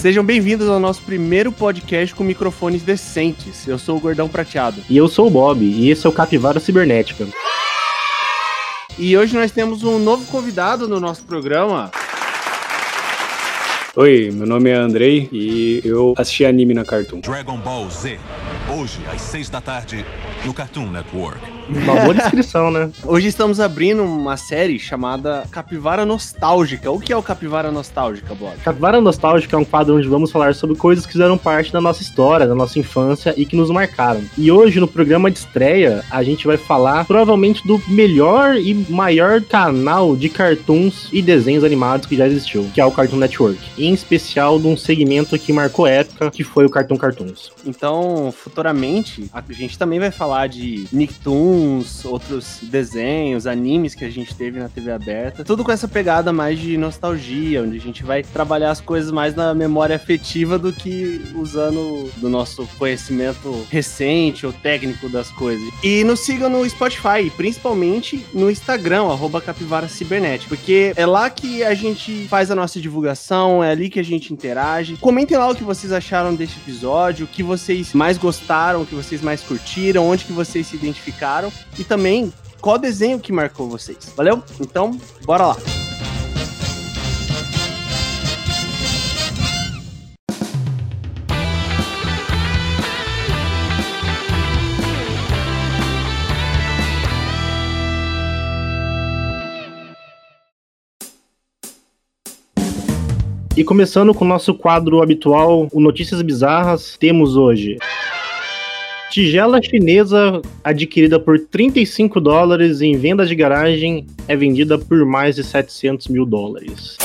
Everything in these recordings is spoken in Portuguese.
Sejam bem-vindos ao nosso primeiro podcast com microfones decentes. Eu sou o Gordão Prateado. E eu sou o Bob, e esse é o Capivara Cibernética. E hoje nós temos um novo convidado no nosso programa. Oi, meu nome é Andrei e eu assisti anime na Cartoon. Dragon Ball Z, hoje às seis da tarde, no Cartoon Network. Uma boa descrição, né? Hoje estamos abrindo uma série chamada Capivara Nostálgica. O que é o Capivara Nostálgica, Bob? Capivara Nostálgica é um quadro onde vamos falar sobre coisas que fizeram parte da nossa história, da nossa infância e que nos marcaram. E hoje, no programa de estreia, a gente vai falar provavelmente do melhor e maior canal de cartoons e desenhos animados que já existiu, que é o Cartoon Network. Em especial de um segmento que marcou época, que foi o Cartoon Cartoons. Então, futuramente, a gente também vai falar de Nicktoons, outros desenhos, animes que a gente teve na TV aberta. Tudo com essa pegada mais de nostalgia, onde a gente vai trabalhar as coisas mais na memória afetiva do que usando do nosso conhecimento recente ou técnico das coisas. E nos sigam no Spotify, principalmente no Instagram, arroba Capivara Cibernética, porque é lá que a gente faz a nossa divulgação, é ali que a gente interage. Comentem lá o que vocês acharam deste episódio, o que vocês mais gostaram, o que vocês mais curtiram, onde que vocês se identificaram e também qual desenho que marcou vocês. Valeu? Então, bora lá. E começando com o nosso quadro habitual, o Notícias Bizarras, temos hoje. Tigela chinesa adquirida por 35 dólares em venda de garagem é vendida por mais de 700 mil dólares.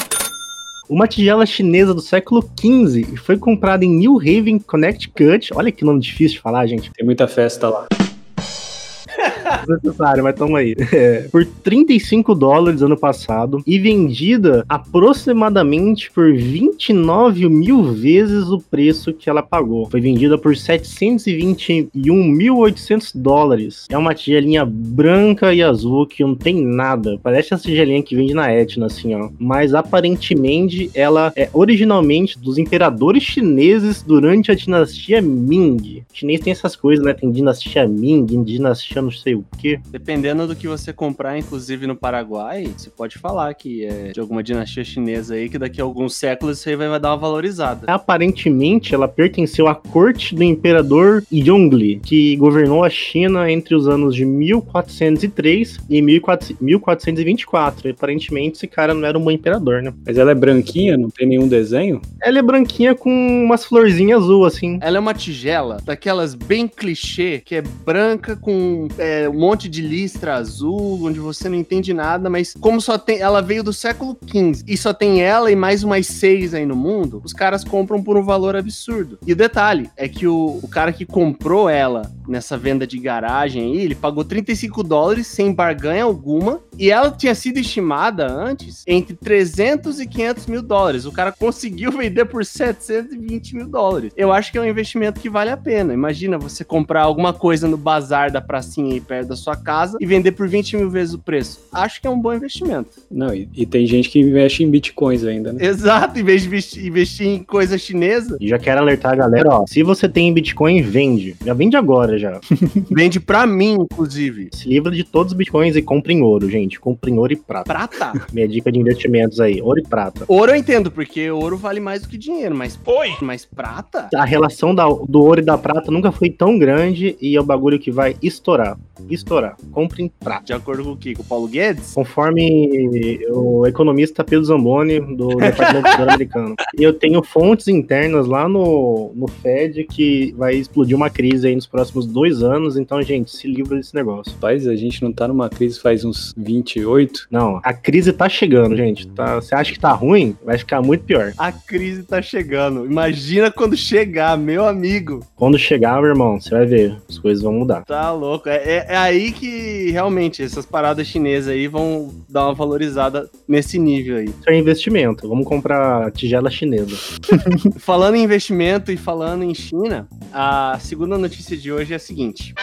Uma tigela chinesa do século XV foi comprada em New Haven, Connecticut. Olha que nome difícil de falar, gente. Tem muita festa lá. Desnecessário, mas tamo aí. É, por 35 dólares ano passado e vendida aproximadamente por 29 mil vezes o preço que ela pagou. Foi vendida por 721.800 dólares. É uma tigelinha branca e azul que não tem nada. Parece a tigelinha que vende na Etna, assim, ó. Mas aparentemente ela é originalmente dos imperadores chineses durante a dinastia Ming. O chinês tem essas coisas, né? Tem dinastia Ming, dinastia não sei o quê. Dependendo do que você comprar, inclusive no Paraguai, você pode falar que é de alguma dinastia chinesa aí, que daqui a alguns séculos isso aí vai, vai dar uma valorizada. Aparentemente, ela pertenceu à corte do imperador Yongli, que governou a China entre os anos de 1403 e 1424. E, aparentemente, esse cara não era um bom imperador, né? Mas ela é branquinha, não tem nenhum desenho? Ela é branquinha com umas florzinhas azul, assim. Ela é uma tigela daquelas bem clichê, que é branca com é, um monte de listra azul, onde você não entende nada, mas como só tem. Ela veio do século XV e só tem ela e mais umas seis aí no mundo, os caras compram por um valor absurdo. E o detalhe é que o, o cara que comprou ela nessa venda de garagem aí, ele pagou 35 dólares sem barganha alguma e ela tinha sido estimada antes entre 300 e 500 mil dólares. O cara conseguiu vender por 720 mil dólares. Eu acho que é um investimento que vale a pena. Imagina você comprar alguma coisa no bazar da pracinha aí perto da sua casa e vender por 20 mil vezes o preço. Acho que é um bom investimento. Não, e, e tem gente que investe em bitcoins ainda, né? Exato, em vez de investir, investir em coisa chinesa, E já quero alertar a galera, ó. Se você tem Bitcoin, vende. Já vende agora, já. vende pra mim, inclusive. Se livra de todos os Bitcoins e compre em ouro, gente. Compre em ouro e prata. Prata? Minha dica de investimentos aí, ouro e prata. Ouro eu entendo, porque ouro vale mais do que dinheiro, mas. Oi! Mas prata? A relação da- do ouro e da prata nunca foi tão grande e é o bagulho que vai estourar. Estourar. Compre em prata. De acordo com o que? Com o Paulo Guedes? Conforme o economista Pedro Zamboni, do Departamento Tesouro Americano. E eu tenho fontes internas lá no, no Fed que vai explodir uma crise aí nos próximos dois anos. Então, gente, se livra desse negócio. Rapaz, a gente não tá numa crise faz uns 28. Não, a crise tá chegando, gente. Tá, você acha que tá ruim? Vai ficar muito pior. A crise tá chegando. Imagina quando chegar, meu amigo. Quando chegar, meu irmão, você vai ver. As coisas vão mudar. Tá louco. É, é- é aí que realmente essas paradas chinesas aí vão dar uma valorizada nesse nível aí. Isso é investimento. Vamos comprar tigela chinesa. Falando em investimento e falando em China, a segunda notícia de hoje é a seguinte.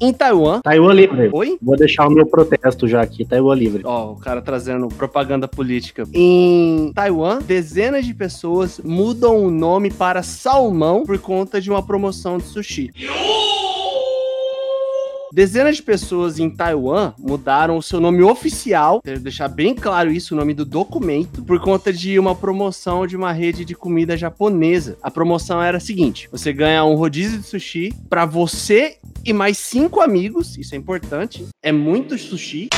Em Taiwan. Taiwan livre. Oi? Vou deixar o meu protesto já aqui, Taiwan livre. Ó, o cara trazendo propaganda política. Em Taiwan, dezenas de pessoas mudam o nome para salmão por conta de uma promoção de sushi. Dezenas de pessoas em Taiwan mudaram o seu nome oficial, quero deixar bem claro isso, o nome do documento, por conta de uma promoção de uma rede de comida japonesa. A promoção era a seguinte: você ganha um rodízio de sushi para você e mais cinco amigos, isso é importante, é muito sushi.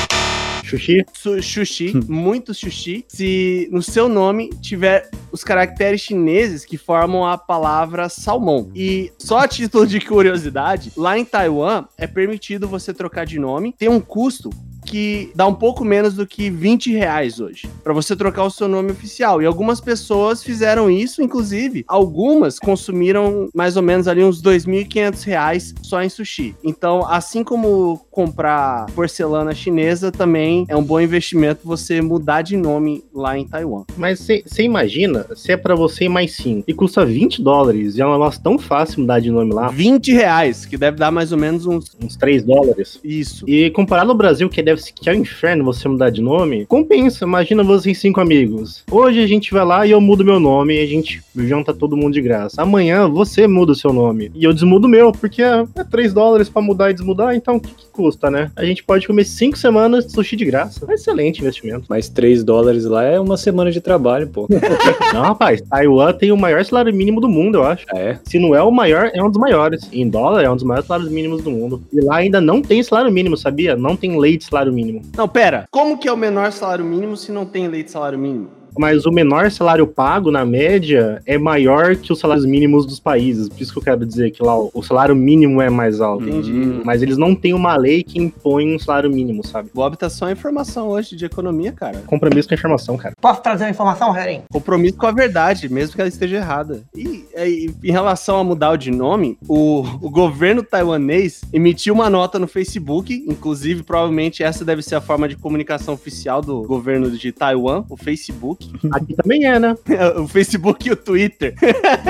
Xuxi? Su sushi, muito sushi, se no seu nome tiver os caracteres chineses que formam a palavra salmão. E só a título de curiosidade, lá em Taiwan é permitido você trocar de nome, tem um custo que dá um pouco menos do que 20 reais hoje, para você trocar o seu nome oficial. E algumas pessoas fizeram isso, inclusive, algumas consumiram mais ou menos ali uns 2.500 reais só em sushi. Então, assim como comprar porcelana chinesa, também é um bom investimento você mudar de nome lá em Taiwan. Mas você imagina, se é para você mais 5 e custa 20 dólares, e é um negócio tão fácil mudar de nome lá, 20 reais, que deve dar mais ou menos uns. uns 3 dólares. Isso. E comparado ao Brasil, que deve que é o inferno você mudar de nome, compensa. Imagina você em cinco amigos. Hoje a gente vai lá e eu mudo meu nome e a gente junta todo mundo de graça. Amanhã você muda o seu nome. E eu desmudo o meu, porque é, é 3 dólares pra mudar e desmudar, então o que, que custa, né? A gente pode comer 5 semanas de sushi de graça. É excelente investimento. Mas 3 dólares lá é uma semana de trabalho, pô. Não, rapaz, Taiwan tem o maior salário mínimo do mundo, eu acho. Ah, é? Se não é o maior, é um dos maiores. Em dólar, é um dos maiores salários mínimos do mundo. E lá ainda não tem salário mínimo, sabia? Não tem lei de salário mínimo. Não, pera. Como que é o menor salário mínimo se não tem lei de salário mínimo? Mas o menor salário pago, na média, é maior que os salários mínimos dos países. Por isso que eu quero dizer que lá o salário mínimo é mais alto. Entendi. Hum. Mas eles não têm uma lei que impõe um salário mínimo, sabe? O Bob tá só informação hoje de economia, cara. Compromisso com a informação, cara. Posso trazer uma informação, Heren? Compromisso com a verdade, mesmo que ela esteja errada. E, e, em relação a mudar o de nome, o, o governo taiwanês emitiu uma nota no Facebook, inclusive, provavelmente essa deve ser a forma de comunicação oficial do governo de Taiwan, o Facebook. Aqui também é, né? o Facebook e o Twitter.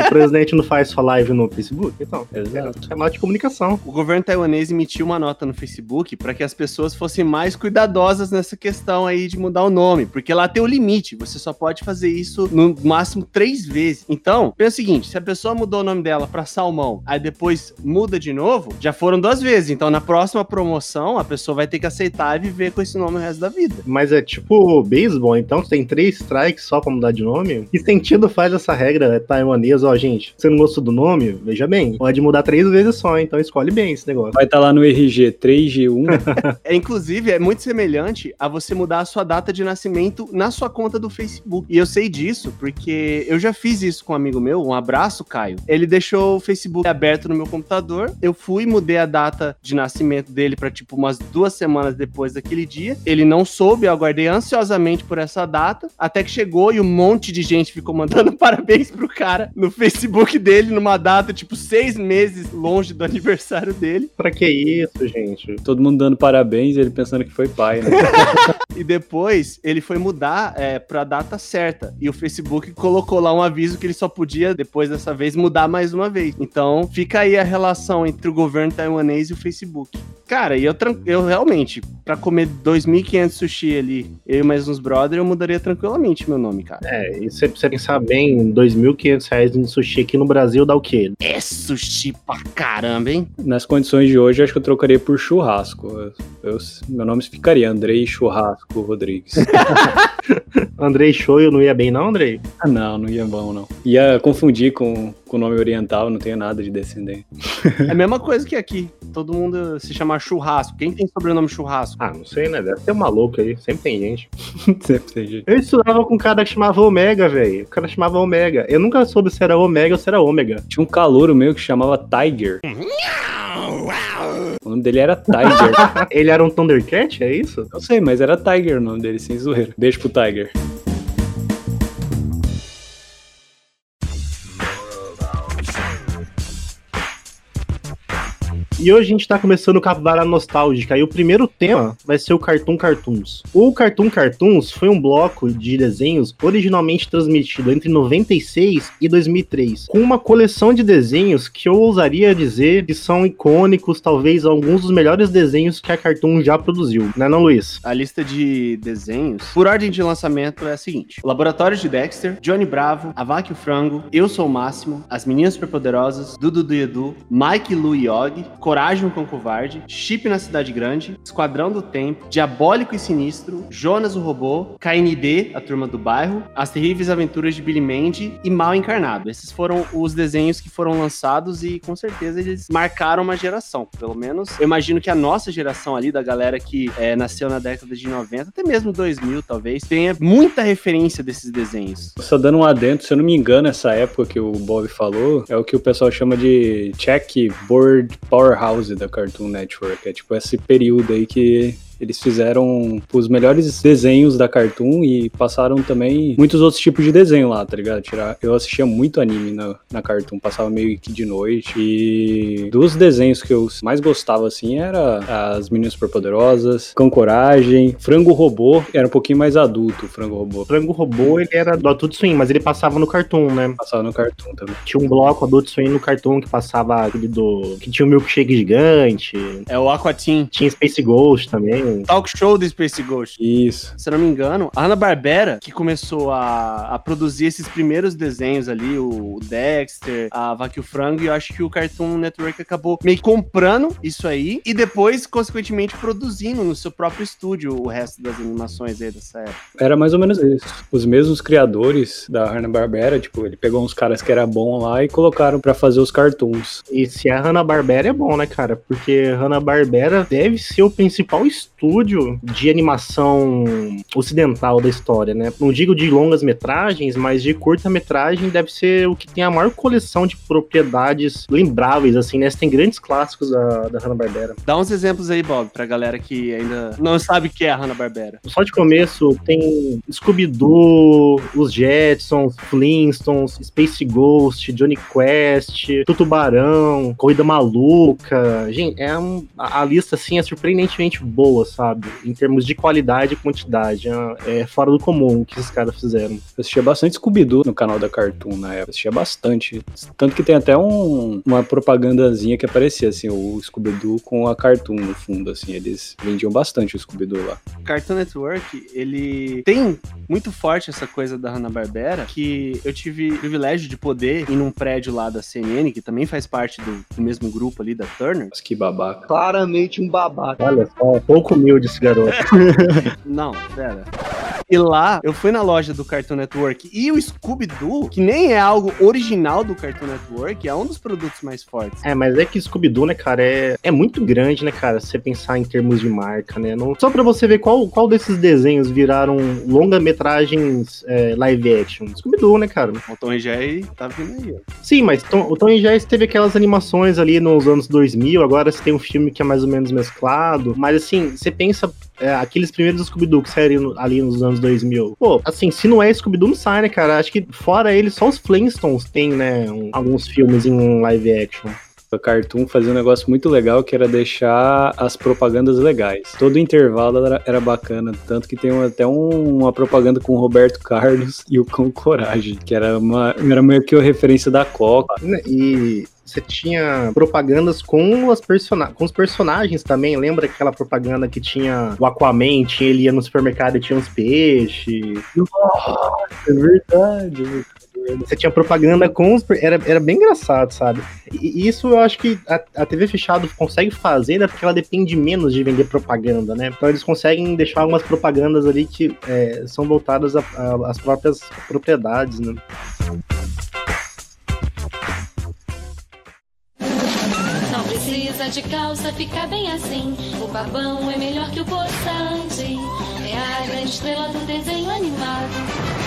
O presidente não faz sua live no Facebook, então. Exato. É canal de comunicação. O governo taiwanês emitiu uma nota no Facebook para que as pessoas fossem mais cuidadosas nessa questão aí de mudar o nome, porque lá tem o limite, você só pode fazer isso no máximo três vezes. Então, pensa o seguinte: se a pessoa mudou o nome dela para Salmão, aí depois muda de novo, já foram duas vezes. Então, na próxima promoção, a pessoa vai ter que aceitar e viver com esse nome o resto da vida. Mas é tipo beisebol, então você tem três strikes só pra mudar de nome? Que sentido faz essa regra taiwanesa? Ó, gente, você não gostou do nome? Veja bem, pode mudar três vezes só, então escolhe bem esse negócio. Vai estar lá no RG 3G1. É, inclusive, é muito semelhante a você mudar a sua data de nascimento na sua conta do Facebook. E eu sei disso porque eu já fiz isso com um amigo meu. Um abraço, Caio. Ele deixou o Facebook aberto no meu computador. Eu fui, mudei a data de nascimento dele para tipo umas duas semanas depois daquele dia. Ele não soube, eu aguardei ansiosamente por essa data. Até que chegou e um monte de gente ficou mandando parabéns pro cara no Facebook dele, numa data tipo seis meses longe do aniversário dele. Pra que isso, gente? Todo mundo dando parabéns e ele pensando que foi pai, né? E depois ele foi mudar é, pra data certa. E o Facebook colocou lá um aviso que ele só podia, depois dessa vez, mudar mais uma vez. Então fica aí a relação entre o governo taiwanês e o Facebook. Cara, e eu, eu realmente, pra comer 2.500 sushi ali, eu e mais uns brother, eu mudaria tranquilamente meu nome, cara. É, e se você pensar bem, 2.500 reais em sushi aqui no Brasil dá o quê? É sushi pra caramba, hein? Nas condições de hoje, eu acho que eu trocaria por churrasco. Eu- eu- meu nome ficaria Andrei Churrasco Rodrigues. Andrei Shoyo não ia bem, não, Andrei? ah, não, não ia bom, não. Ia confundir com o nome oriental, não tenho nada de descendente. É a mesma coisa que aqui. Todo mundo se chama churrasco. Quem tem sobrenome churrasco? Ah, não sei, né? Deve ter um maluco aí, sempre tem gente. Sempre tem jeito. Eu estudava com um cara que chamava Omega, velho. O cara chamava Omega. Eu nunca soube se era Omega ou se era Ômega. Tinha um calouro meu que chamava Tiger. O nome dele era Tiger. Ele era um Thundercat, é isso? Não sei, mas era Tiger o nome dele, sem zoeira. Beijo pro Tiger. E hoje a gente tá começando o Capivara Nostálgica. E o primeiro tema vai ser o Cartoon Cartoons. O Cartoon Cartoons foi um bloco de desenhos originalmente transmitido entre 96 e 2003, com uma coleção de desenhos que eu ousaria dizer que são icônicos, talvez alguns dos melhores desenhos que a Cartoon já produziu. Né, não, Luiz? A lista de desenhos, por ordem de lançamento, é a seguinte: o Laboratório de Dexter, Johnny Bravo, A Vaca e o Frango, Eu Sou o Máximo, As Meninas Superpoderosas, Dudu do Edu, Mike Lu e Og, Coragem com Covarde, Chip na Cidade Grande, Esquadrão do Tempo, Diabólico e Sinistro, Jonas o Robô, KND, a Turma do Bairro, As Terríveis Aventuras de Billy Mandy e Mal Encarnado. Esses foram os desenhos que foram lançados e com certeza eles marcaram uma geração. Pelo menos eu imagino que a nossa geração ali, da galera que é, nasceu na década de 90, até mesmo 2000 talvez, tenha muita referência desses desenhos. Só dando um adendo, se eu não me engano, essa época que o Bob falou é o que o pessoal chama de checkboard powerhouse da Cartoon Network. É tipo esse período aí que eles fizeram os melhores desenhos da Cartoon e passaram também muitos outros tipos de desenho lá, tá ligado? Eu assistia muito anime na, na Cartoon, passava meio que de noite. E dos desenhos que eu mais gostava, assim, era as Meninas Superpoderosas, Com Coragem, Frango Robô, era um pouquinho mais adulto, o Frango Robô. Frango Robô, ele era do Adult Swim, mas ele passava no Cartoon, né? Passava no Cartoon também. Tinha um bloco Adult Swim no Cartoon que passava aquele do... que tinha o um milkshake gigante. É o Aquatim. Tinha Space Ghost também talk show do Space Ghost. Isso. Se eu não me engano, a Hanna-Barbera, que começou a, a produzir esses primeiros desenhos ali, o Dexter, a Vaca e o Frango, e eu acho que o Cartoon Network acabou meio comprando isso aí e depois, consequentemente, produzindo no seu próprio estúdio o resto das animações aí dessa época. Era mais ou menos isso. Os mesmos criadores da Hanna-Barbera, tipo, ele pegou uns caras que era bom lá e colocaram para fazer os cartoons. E se a Hanna-Barbera é bom, né, cara? Porque Hanna-Barbera deve ser o principal estúdio de animação ocidental da história, né? Não digo de longas metragens, mas de curta metragem deve ser o que tem a maior coleção de propriedades lembráveis, assim, né? Você tem grandes clássicos da, da Hanna-Barbera. Dá uns exemplos aí, Bob, pra galera que ainda não sabe o que é a Hanna-Barbera. Só de começo tem Scooby-Doo, os Jetsons, Flintstones, Space Ghost, Johnny Quest, Tutubarão, Corrida Maluca. Gente, é um, a, a lista, assim, é surpreendentemente boa, sabe? Em termos de qualidade e quantidade. É, é fora do comum o que esses caras fizeram. Eu assistia bastante Scooby-Doo no canal da Cartoon na época. Eu assistia bastante. Tanto que tem até um, uma propagandazinha que aparecia, assim, o Scooby-Doo com a Cartoon no fundo, assim. Eles vendiam bastante o Scooby-Doo lá. Cartoon Network, ele tem muito forte essa coisa da Hanna-Barbera, que eu tive o privilégio de poder ir num prédio lá da CNN, que também faz parte do, do mesmo grupo ali da Turner. Mas que babaca. Claramente um babaca. Olha só, pouco humilde esse garoto. Não, pera. E lá, eu fui na loja do Cartoon Network e o Scooby-Doo, que nem é algo original do Cartoon Network, é um dos produtos mais fortes. É, mas é que Scooby-Doo, né, cara, é, é muito grande, né, cara, se você pensar em termos de marca, né? Não, só pra você ver qual, qual desses desenhos viraram longa-metragens é, live action. Scooby-Doo, né, cara? O Tom e Jerry tá vindo aí, ó. Sim, mas Tom, o Tom e Jerry teve aquelas animações ali nos anos 2000, agora você tem um filme que é mais ou menos mesclado, mas assim, você pensa é, aqueles primeiros Scooby-Doo que saíram ali nos anos 2000. Pô, assim, se não é Scooby-Doo, não sai, né, cara? Acho que fora ele, só os Flintstones tem, né, um, alguns filmes em live action. A Cartoon fazia um negócio muito legal que era deixar as propagandas legais. Todo intervalo era, era bacana, tanto que tem até um, uma propaganda com o Roberto Carlos e o Cão Coragem, que era, uma, era meio que a referência da Coca. E você tinha propagandas com, as persona com os personagens também. Lembra aquela propaganda que tinha o Aquaman, tinha, ele ia no supermercado e tinha uns peixes? Nossa, é verdade. Você tinha propaganda com os. Era, era bem engraçado, sabe? E isso eu acho que a, a TV fechado consegue fazer, né? Porque ela depende menos de vender propaganda, né? Então eles conseguem deixar algumas propagandas ali que é, são voltadas às próprias propriedades, né? Precisa de calça, fica bem assim. O babão é melhor que o poçante. É a grande estrela do desenho animado.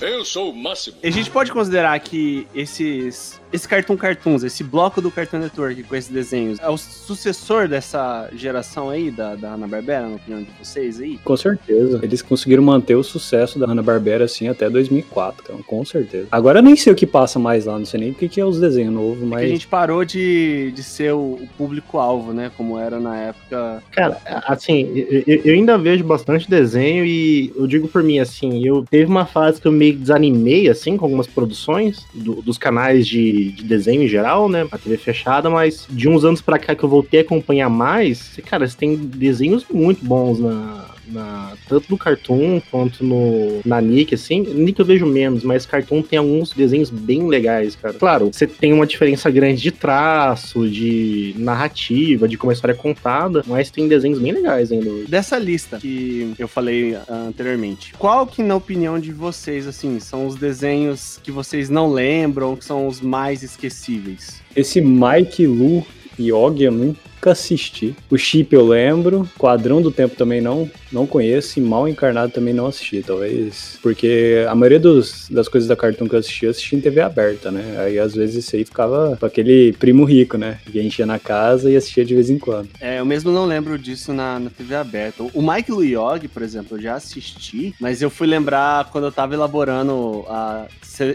Eu sou o máximo. A gente pode considerar que esses esse Cartoon Cartoons, esse bloco do Cartoon Network com esses desenhos, é o sucessor dessa geração aí, da, da Hanna-Barbera, na opinião de vocês aí? Com certeza. Eles conseguiram manter o sucesso da Hanna-Barbera, assim, até 2004, então, com certeza. Agora eu nem sei o que passa mais lá, não sei nem o que que é os desenhos novos, É mas... que a gente parou de, de ser o, o público-alvo, né? Como era na época. Cara, assim, eu, eu ainda vejo bastante desenho e eu digo por mim, assim, eu teve uma fase que eu meio que desanimei, assim, com algumas produções do- dos canais de, de desenho em geral, né? A TV fechada, mas de uns anos pra cá que eu voltei a acompanhar mais, cara, você tem desenhos muito bons na. Na- tanto no Cartoon quanto no, na Nick, assim. Nick eu vejo menos, mas Cartoon tem alguns desenhos bem legais, cara. Claro, você tem uma diferença grande de traço, de narrativa, de como a história é contada, mas tem desenhos bem legais ainda hoje. Dessa lista que eu falei ah, anteriormente, qual que, na opinião de vocês, assim, são os desenhos que vocês não lembram, que são os mais esquecíveis? Esse Mike, Lu e Og eu nunca assisti. O Chip eu lembro, Quadrão do Tempo também não, não conheço, e Mal Encarnado também não assisti, talvez. Porque a maioria dos, das coisas da Cartoon que eu assisti, eu assisti em TV aberta, né? Aí às vezes isso aí ficava com aquele primo rico, né? Que a gente ia na casa e assistia de vez em quando. É, eu mesmo não lembro disso na, na TV aberta. O Mike Luyog, por exemplo, eu já assisti, mas eu fui lembrar quando eu tava elaborando, a,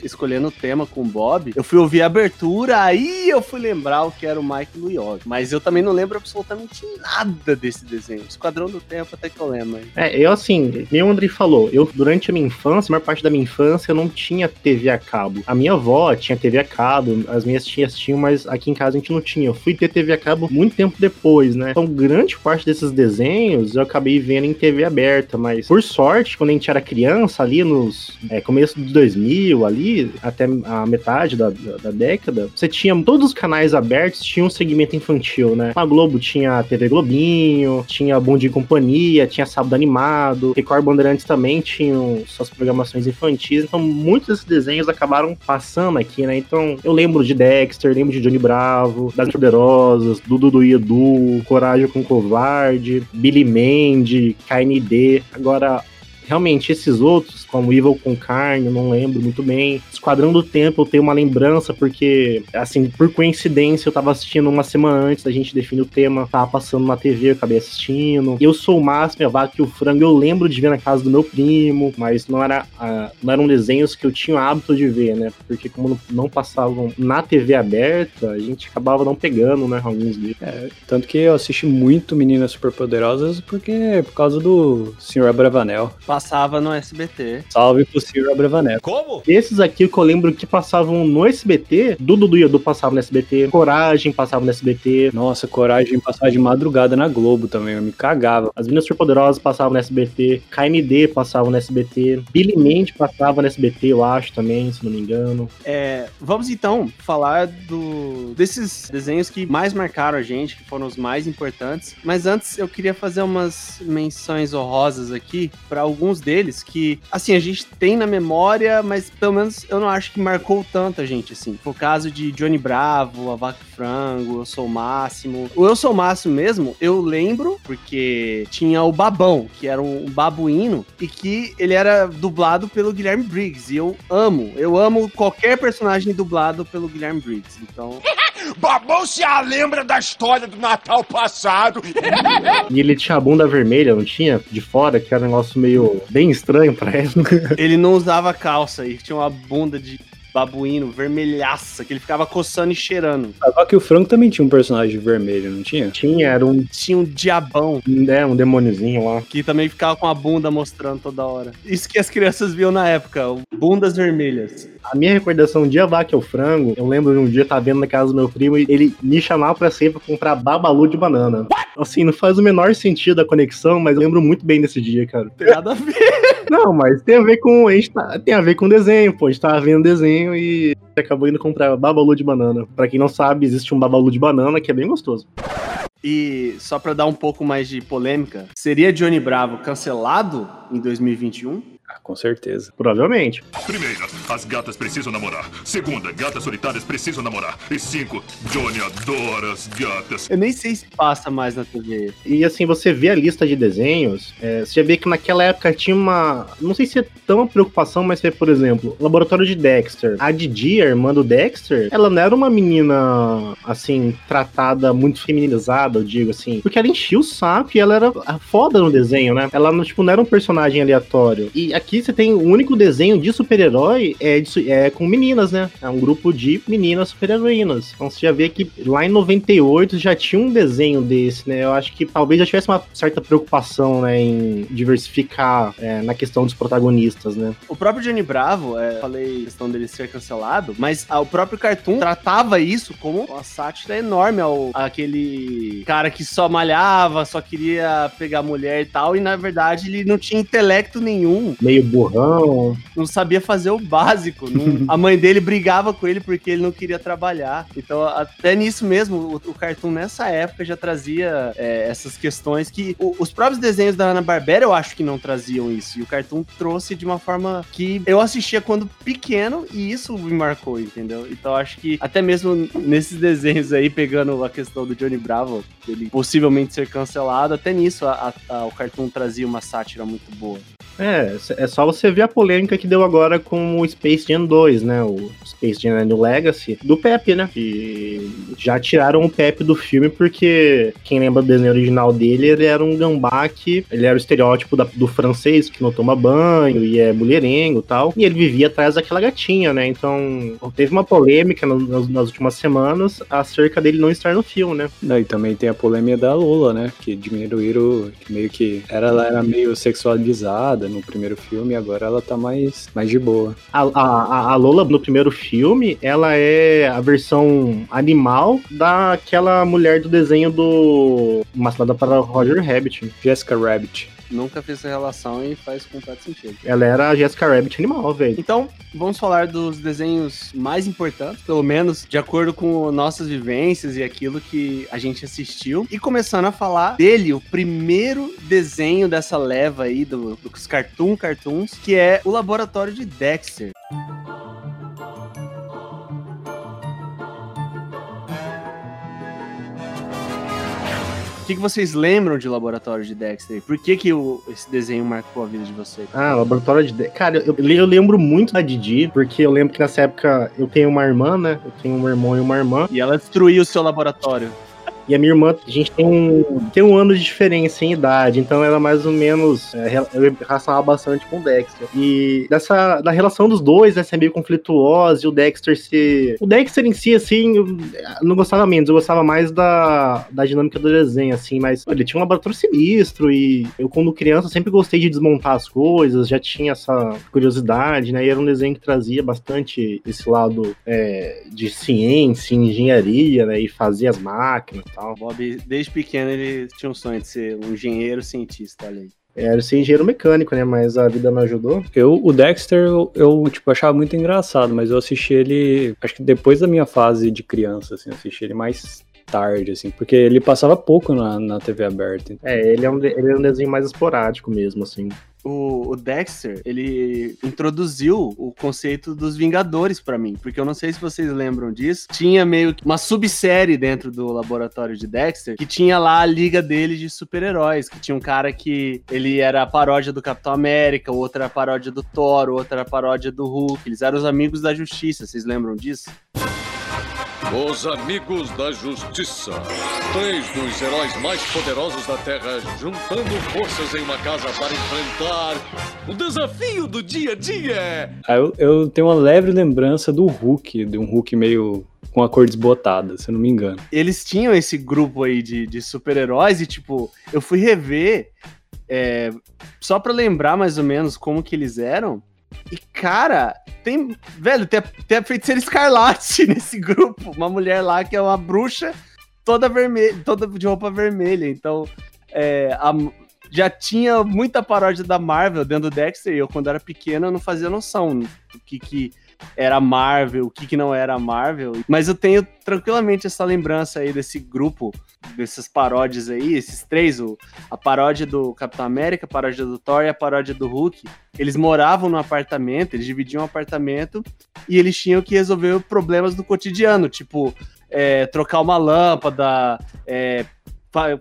escolhendo o tema com o Bob, eu fui ouvir a abertura, aí eu fui lembrar o que era o Mike Luyog. Mas eu também não lembro absolutamente nada desse desenho. Esquadrão do Tempo até que eu lembro. É, eu assim, nem o André falou, eu durante a minha infância, a maior parte da minha infância, eu não tinha TV a cabo. A minha avó tinha TV a cabo, as minhas tias tinham, mas aqui em casa a gente não tinha. Eu fui ter TV a cabo muito tempo depois, né? Então, grande parte desses desenhos eu acabei vendo em TV aberta, mas por sorte, quando a gente era criança, ali nos é, começo de 2000, ali, até a metade da, da, da década, você tinha todos os canais abertos, tinha um segmento infantil, né? A Globo tinha a TV Globinho, tinha Bom Dia e Companhia, tinha Sábado Animado, Record Bandeirantes também tinham suas programações infantis, então muitos desses desenhos acabaram passando aqui, né? Então eu lembro de Dexter, lembro de Johnny Bravo, Das Poderosas, do Dudu e Edu, Coragem com Covarde, Billy Mandy, KND. Agora, realmente, esses outros, como Evil com Carne, não lembro muito bem. Esquadrão do Tempo, eu tenho uma lembrança, porque, assim, por coincidência, eu tava assistindo uma semana antes da gente definir o tema, tava passando na TV, eu acabei assistindo. Eu sou o Máximo, a Vaca e o Frango, eu lembro de ver na casa do meu primo, mas não, era, ah, não eram desenhos que eu tinha hábito de ver, né? Porque como não- não passavam na TV aberta, a gente acabava não pegando, né, alguns deles. É, tanto que eu assisti muito Meninas Superpoderosas porque por causa do Sr. Abravanel. Passava no SBT. Salve pro Sr. Abravanel. Como? Esses aqui que eu lembro que passavam no SBT, do Dudu e Edu passava no SBT, Coragem passava no SBT, Nossa, coragem de passar de madrugada na Globo também, eu me cagava. As Meninas Superpoderosas passavam no SBT, KND passava no SBT, Billy Mandy passava no SBT, eu acho também, se não me engano. É, vamos então falar do, desses desenhos que mais marcaram a gente, que foram os mais importantes. Mas antes eu queria fazer umas menções honrosas aqui para alguns deles que, assim, a gente tem na memória, mas pelo menos eu não acho que marcou tanto a gente, assim. Foi o caso de Johnny Bravo, A Vaca Frango, Eu Sou o Máximo. O Eu Sou o Máximo mesmo, eu lembro porque tinha o Babão, que era um babuíno, e que ele era dublado pelo Guilherme Briggs. E eu amo, eu amo qualquer personagem dublado pelo Guilherme Briggs. Então, Babão se a lembra da história do Natal passado. E ele tinha a bunda vermelha, não tinha? De fora, que era um negócio meio bem estranho pra ele. ele não usava calça e tinha uma bunda de babuíno vermelhaça, que ele ficava coçando e cheirando. Só que o Franco também tinha um personagem vermelho, não tinha? Tinha, era um, Tinha um diabão né, um demôniozinho lá. que também ficava com a bunda mostrando toda hora. Isso que as crianças viam na época, bundas vermelhas. A minha recordação de A Vaca e o Frango, eu lembro de um dia tava vendo na casa do meu primo e ele me chamava pra sair pra comprar babalu de banana. Assim, não faz o menor sentido a conexão, mas eu lembro muito bem desse dia, cara. Não tem nada a ver. Não, mas tem a ver com. A gente tá- tem a ver com desenho, pô. A gente tava vendo desenho e acabou indo comprar babalu de banana. Pra quem não sabe, existe um babalu de banana que é bem gostoso. E só pra dar um pouco mais de polêmica, seria Johnny Bravo cancelado em 2021? Ah, com certeza. Provavelmente. Primeira, as gatas precisam namorar. Segunda, gatas solitárias precisam namorar. E cinco, Johnny adora as gatas. Eu nem sei se passa mais na TV. E assim, você vê a lista de desenhos, é, você já vê que naquela época tinha uma. Não sei se é tão uma preocupação, mas é, por exemplo, o laboratório de Dexter. A Didi, a irmã do Dexter, ela não era uma menina, assim, tratada muito feminilizada, eu digo assim. Porque ela enchia o saco e ela era a foda no desenho, né? Ela, não, tipo, não era um personagem aleatório. E aqui você tem o único desenho de super-herói é, de- é com meninas, né? É um grupo de meninas super-heroínas. Então você já vê que lá em 98 já tinha um desenho desse, né? Eu acho que talvez já tivesse uma certa preocupação, né, em diversificar é, na questão dos protagonistas, né? O próprio Johnny Bravo, é, falei a questão dele ser cancelado, mas ah, o próprio Cartoon tratava isso como uma sátira enorme ao aquele cara que só malhava, só queria pegar mulher e tal, e na verdade ele não tinha intelecto nenhum, Meio burrão. não sabia fazer o básico. não- a mãe dele brigava com ele porque ele não queria trabalhar. Então, até nisso mesmo, o, o Cartoon nessa época já trazia é, essas questões que o- os próprios desenhos da Hanna-Barbera eu acho que não traziam isso. E o Cartoon trouxe de uma forma que eu assistia quando pequeno e isso me marcou, entendeu? Então, acho que até mesmo nesses desenhos aí, pegando a questão do Johnny Bravo, ele possivelmente ser cancelado, até nisso a- a- a- o Cartoon trazia uma sátira muito boa. É, é só você ver a polêmica que deu agora com o Space Jam 2, né? O Space Jam New Legacy, do Pepe, né? Que já tiraram o Pepe do filme porque quem lembra do desenho original dele, ele era um gambá que ele era o estereótipo da- do francês que não toma banho e é mulherengo e tal. E ele vivia atrás daquela gatinha, né? Então teve uma polêmica nas, nas últimas semanas acerca dele não estar no filme, né? Não, e também tem a polêmica da Lola, né? Que diminuíram, que meio que. Era, ela era meio sexualizada no primeiro filme, e agora ela tá mais, mais de boa. A, a, a Lola, no primeiro filme, ela é a versão animal daquela mulher do desenho do Masculada para Roger Rabbit. Jessica Rabbit. Nunca fiz essa relação e faz completo sentido. Ela era a Jessica Rabbit animal, velho. Então, vamos falar dos desenhos mais importantes, pelo menos de acordo com nossas vivências e aquilo que a gente assistiu. E começando a falar dele, o primeiro desenho dessa leva aí do- dos Cartoon Cartoons, que é o Laboratório de Dexter. O que, que vocês lembram de Laboratório de Dexter? Por que, que o- esse desenho marcou a vida de vocês? Ah, Laboratório de... De- Cara, eu, eu lembro muito da Didi, porque eu lembro que nessa época eu tenho uma irmã, né? Eu tenho um irmão e uma irmã. E ela destruiu o seu laboratório. E a minha irmã, a gente tem um, tem um ano de diferença em idade, então ela mais ou menos. é, eu relacionava bastante com o Dexter. E dessa da relação dos dois, né, meio conflituosa, e o Dexter ser. O Dexter em si, assim, eu não gostava menos, eu gostava mais da, da dinâmica do desenho, assim, mas ele tinha um laboratório sinistro, e eu, quando criança, sempre gostei de desmontar as coisas, já tinha essa curiosidade, né? E era um desenho que trazia bastante esse lado é, de ciência, engenharia, né? E fazer as máquinas tal. O Bob, desde pequeno, ele tinha um sonho de ser um engenheiro cientista, olha aí. Era ser engenheiro mecânico, né? Mas a vida não ajudou. Eu, o Dexter, eu, eu, tipo, achava muito engraçado, mas eu assisti ele, acho que depois da minha fase de criança, assim, eu assisti ele mais tarde, assim, porque ele passava pouco na, na TV aberta. É, ele é, um, ele é um desenho mais esporádico mesmo, assim. O, o Dexter, ele introduziu o conceito dos Vingadores pra mim, porque eu não sei se vocês lembram disso. Tinha meio que uma subsérie dentro do laboratório de Dexter que tinha lá a liga dele de super-heróis, que tinha um cara que ele era a paródia do Capitão América, o outro era a paródia do Thor, o outro era a paródia do Hulk. Eles eram os amigos da justiça, vocês lembram disso? Os Amigos da Justiça. Três dos heróis mais poderosos da Terra juntando forças em uma casa para enfrentar o desafio do dia a dia. Aí eu, eu tenho uma leve lembrança do Hulk, de um Hulk meio com a cor desbotada, se eu não me engano. eles tinham esse grupo aí de, de super-heróis e, tipo, eu fui rever é, só pra lembrar mais ou menos como que eles eram. E, cara, tem. Velho, tem, a- tem a feiticeira escarlate nesse grupo. Uma mulher lá que é uma bruxa toda vermelha, toda de roupa vermelha. Então, é, a- já tinha muita paródia da Marvel dentro do Dexter. E eu, quando era pequeno, eu não fazia noção do que, que era Marvel, o que, que não era Marvel. Mas eu tenho tranquilamente essa lembrança aí desse grupo, dessas paródias aí, esses três, o, a paródia do Capitão América, a paródia do Thor e a paródia do Hulk. Eles moravam no apartamento, eles dividiam um apartamento e eles tinham que resolver problemas do cotidiano, tipo é, trocar uma lâmpada, é,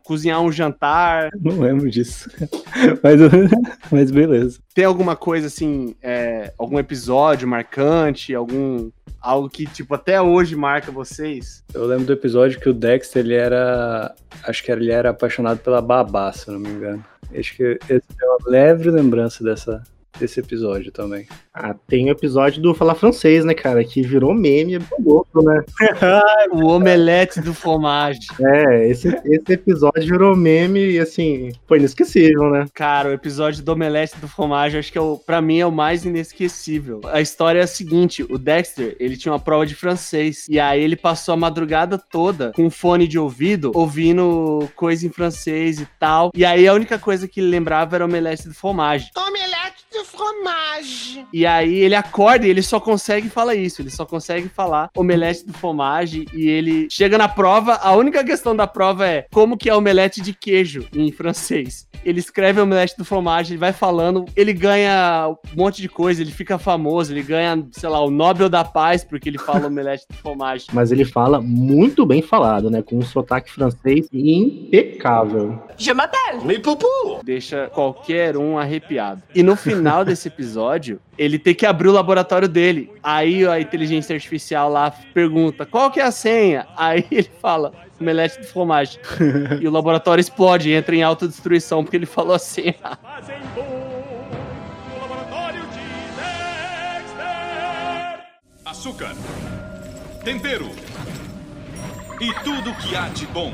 cozinhar um jantar. Não lembro disso. mas, mas beleza. Tem alguma coisa assim, é, algum episódio marcante, algum algo que tipo até hoje marca vocês? Eu lembro do episódio que o Dexter, ele era. Acho que ele era apaixonado pela babá, se eu não me engano. Acho que eu tenho uma leve lembrança dessa, desse episódio também. Ah, tem o episódio do Falar Francês, né, cara? Que virou meme, é louco, né? O omelete do fromage. É, esse, esse episódio virou meme e, assim, foi inesquecível, né? Cara, o episódio do omelete do fromage, acho que é o, pra mim é o mais inesquecível. A história é a seguinte: o Dexter, ele tinha uma prova de francês. E aí ele passou a madrugada toda com um fone de ouvido, ouvindo coisa em francês e tal. E aí a única coisa que ele lembrava era o omelete do fromage. Omelete de fromage. E aí ele acorda e ele só consegue falar isso. Ele só consegue falar omelete do fromage. E ele chega na prova. A única questão da prova é como que é omelete de queijo em francês. Ele escreve omelete do fromage, ele vai falando, ele ganha um monte de coisa, ele fica famoso, ele ganha, sei lá, o Nobel da Paz porque ele fala omelete do fromage. Mas ele fala muito bem falado, né? Com um sotaque francês impecável. Je m'appelle. Me poupou. Deixa qualquer um arrepiado. E no final desse episódio, ele tem que abrir o laboratório dele. Aí a inteligência artificial lá pergunta: qual que é a senha? Aí ele fala. Omelete de fromage. e o laboratório explode, entra em autodestruição porque ele falou assim. Açúcar, tempero e tudo que há de bom.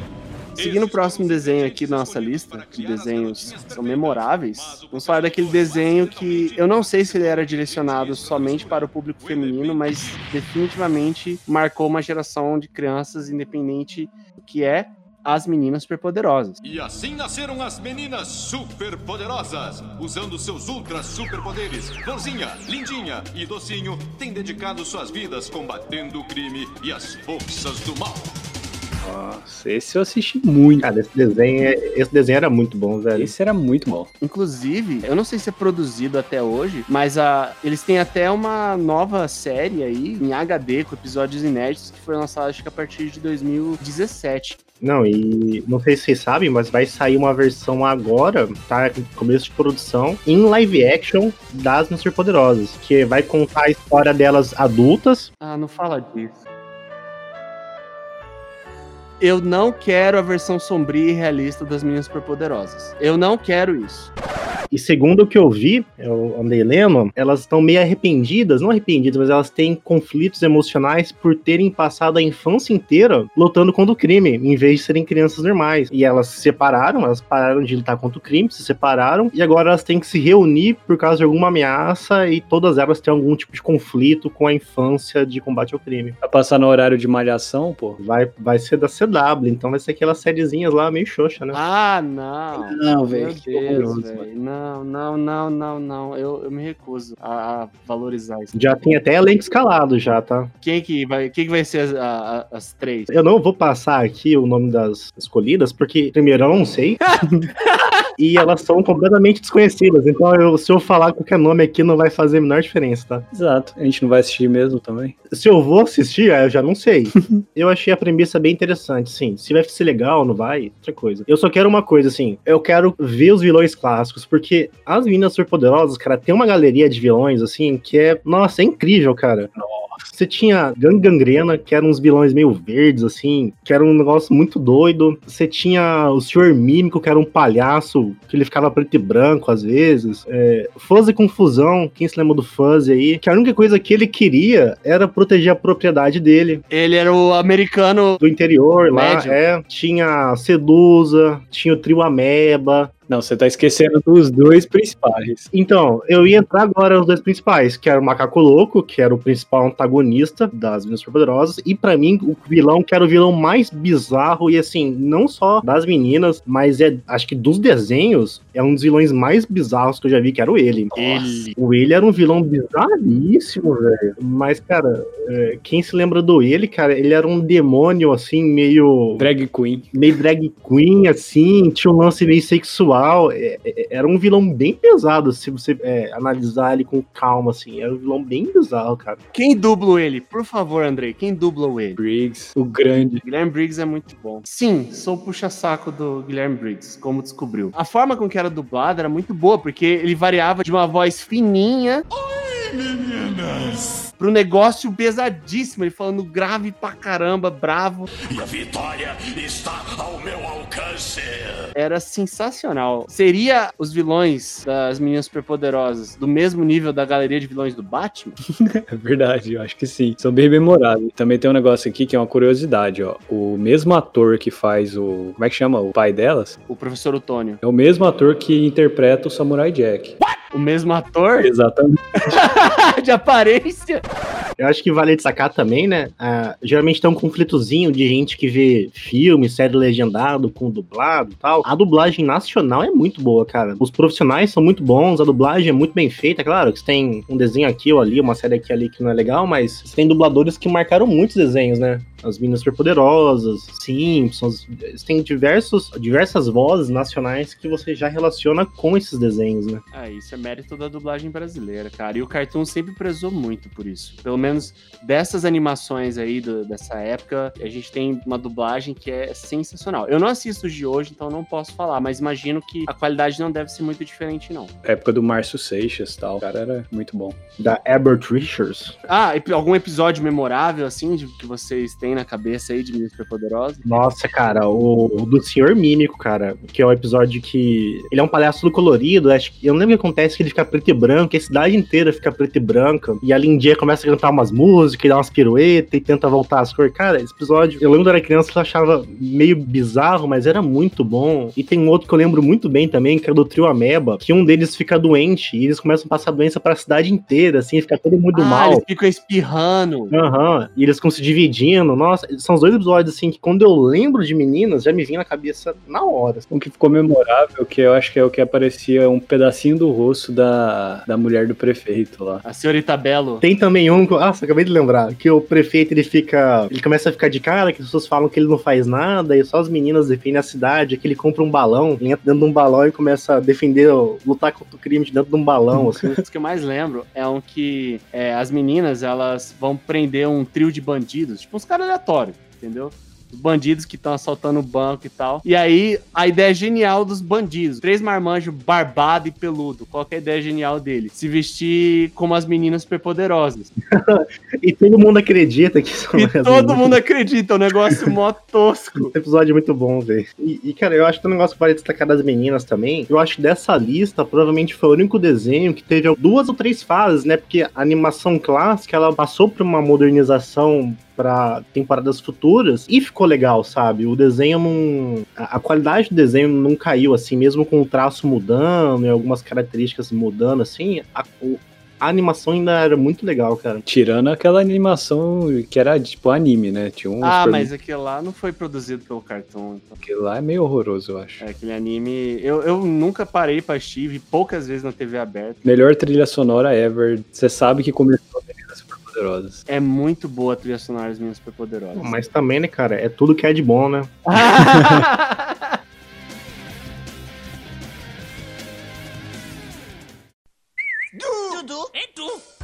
Seguindo o próximo desenho aqui da nossa lista, de desenhos que são memoráveis, vamos falar daquele desenho que eu não sei se ele era direcionado somente para o público feminino, mas definitivamente marcou uma geração de crianças, independente que é As Meninas Superpoderosas. E assim nasceram as meninas superpoderosas. Usando seus ultra superpoderes, Florzinha, Lindinha e Docinho têm dedicado suas vidas combatendo o crime e as forças do mal. Nossa, esse eu assisti muito. Cara, esse desenho, é- esse desenho era muito bom, velho. Esse era muito bom. Inclusive, eu não sei se é produzido até hoje, mas a, eles têm até uma nova série aí, em HD, com episódios inéditos, que foi lançada acho que a partir de 2017. Não, e não sei se vocês sabem, mas vai sair uma versão agora, tá? Começo de produção, em live action das Meninas Superpoderosas, que vai contar a história delas adultas. Ah, não fala disso. Eu não quero a versão sombria e realista das Meninas Superpoderosas. Eu não quero isso. E segundo o que eu vi, eu andei lendo, elas estão meio arrependidas, não arrependidas, mas elas têm conflitos emocionais por terem passado a infância inteira lutando contra o crime, em vez de serem crianças normais. E elas se separaram, elas pararam de lutar contra o crime, se separaram, e agora elas têm que se reunir por causa de alguma ameaça, e todas elas têm algum tipo de conflito com a infância de combate ao crime. Vai passar no horário de malhação, pô. Vai, vai ser da CW, então vai ser aquelas sériezinhas lá meio xoxa, né? Ah, não. Não, velho. Não, não, não, não, não. Eu, eu me recuso a, a valorizar isso. Já tem até elenco escalado já, tá? Quem que vai, quem que vai ser as, a- as três? Eu não vou passar aqui o nome das escolhidas, porque primeiro eu não sei. e elas são completamente desconhecidas. Então, eu- se eu falar qualquer nome aqui, não vai fazer a menor diferença, tá? Exato. A gente não vai assistir mesmo também. Se eu vou assistir, aí eu já não sei. eu achei a premissa bem interessante, sim. Se vai ser legal, não vai, outra coisa. Eu só quero uma coisa, assim. Eu quero ver os vilões clássicos, porque as meninas superpoderosas, cara, tem uma galeria de vilões, assim, que é. Nossa, é incrível, cara. Você tinha Gang Gangrena, que eram uns vilões meio verdes, assim, que era um negócio muito doido. Você tinha o Senhor Mímico, que era um palhaço, que ele ficava preto e branco às vezes. É, Fuzzy Confusão, quem se lembra do Fuzzy aí? Que a única coisa que ele queria era proteger a propriedade dele, Ele era o americano. do interior lá. Médio. É, tinha Sedusa, tinha o Trio Ameba. Não, você tá esquecendo dos dois principais. Então, eu ia entrar agora nos dois principais, que era o Macaco Louco, que era o principal antagonista das Meninas Superpoderosas, e pra mim, o vilão que era o vilão mais bizarro, e assim, não só das meninas, mas é, acho que dos desenhos, é um dos vilões mais bizarros que eu já vi, que era o ele. Ele. O ele era um vilão bizarríssimo, velho. Mas, cara, é, quem se lembra do ele, cara, ele era um demônio, assim, meio. Drag Queen. Meio drag queen, assim, tinha um lance meio sexual. É, é, era um vilão bem pesado, se você é, analisar ele com calma, assim. Era um vilão bem bizarro, cara. Quem dubla ele? Por favor, Andrei, quem dubla ele? Briggs, o grande. Guilherme Briggs é muito bom. Sim, sou o puxa-saco do Guilherme Briggs, como descobriu. A forma com que era dublado era muito boa, porque ele variava de uma voz fininha. Meninas! Pro negócio pesadíssimo, ele falando grave pra caramba, bravo. E a vitória está ao meu alcance! Era sensacional. Seria os vilões das meninas superpoderosas do mesmo nível da galeria de vilões do Batman? É verdade, eu acho que sim. São bem memoráveis. Também tem um negócio aqui que é uma curiosidade, ó. O mesmo ator que faz o. Como é que chama? O pai delas? O professor Otônio. É o mesmo ator que interpreta o Samurai Jack. O mesmo ator? Exatamente. de aparência. Eu acho que vale destacar também, né? ah, geralmente tem um conflitozinho de gente que vê filme, série legendado com dublado e tal. A dublagem nacional é muito boa, cara. Os profissionais são muito bons, a dublagem é muito bem feita. Claro que você tem um desenho aqui ou ali, uma série aqui ou ali que não é legal, mas você tem dubladores que marcaram muitos desenhos, né? As Minas Superpoderosas, Simpsons, tem diversos, diversas vozes nacionais que você já relaciona com esses desenhos, né? Ah, isso é mérito da dublagem brasileira, cara. E o Cartoon sempre prezou muito por isso. Pelo menos dessas animações aí do- dessa época, a gente tem uma dublagem que é sensacional. Eu não assisto os de hoje, então não posso falar, mas imagino que a qualidade não deve ser muito diferente, não. Época do Márcio Seixas e tal. O cara era muito bom. Da Herbert Richards. Ah, algum episódio memorável, assim, de, que vocês têm na cabeça aí de Meninas Superpoderosas? Nossa, cara, o, o do Senhor Mímico, cara, que é o episódio que. Ele é um palhaço todo colorido, acho que. Eu não lembro o que acontece, que ele fica preto e branco, a cidade inteira fica preto e branca, e a Lindinha começa a cantar umas músicas, e dá umas piruetas e tenta voltar as cores. Cara, esse episódio, eu lembro quando era criança, eu achava meio bizarro, mas era muito bom. E tem um outro que eu lembro muito bem também, que é do Trio Ameba, que um deles fica doente e eles começam a passar doença pra cidade inteira, assim, fica todo mundo ah, mal. eles ficam espirrando. Aham, e eles ficam se dividindo. Nossa, são os dois episódios, assim, que quando eu lembro de meninas, já me vinha na cabeça na hora. Um que ficou memorável, que eu acho que é o que aparecia um pedacinho do rosto da, da mulher do prefeito lá. A senhorita Belo. Tem também um, que eu- nossa, acabei de lembrar, que o prefeito ele fica. Ele começa a ficar de cara, que as pessoas falam que ele não faz nada, e só as meninas defendem a cidade, que ele compra um balão, ele entra dentro de um balão e começa a defender, lutar contra o crime de dentro de um balão, assim. Os que eu mais lembro é um que é, as meninas elas vão prender um trio de bandidos, tipo uns caras aleatórios, entendeu? Os bandidos que estão assaltando o banco e tal. E aí, a ideia genial dos bandidos. Três marmanjos barbado e peludo. Qual que é a ideia genial dele? Se vestir como as meninas superpoderosas. E todo mundo acredita que são E todo mundo acredita, é um negócio mó tosco. Esse episódio é muito bom, velho. E, e, cara, eu acho que tem um negócio que vale destacar das meninas também. Eu acho que dessa lista, provavelmente foi o único desenho que teve duas ou três fases, né? Porque a animação clássica, ela passou por uma modernização para temporadas futuras e ficou legal, sabe? O desenho não. A, qualidade do desenho não caiu, assim, mesmo com o traço mudando e algumas características mudando, assim. A, o- a animação ainda era muito legal, cara. Tirando aquela animação que era tipo anime, né? Tinha um Ah, mas aquele lá não foi produzido pelo Cartoon. Então. Aquele lá é meio horroroso, eu acho. É, aquele anime. Eu, eu nunca parei pra assistir, vi poucas vezes na TV aberta. Melhor trilha sonora ever. Você sabe que começou Meninas Superpoderosas. É muito boa a trilha sonora das minhas superpoderosas. Mas também, né, cara? É tudo que é de bom, né? Dudu, é tu!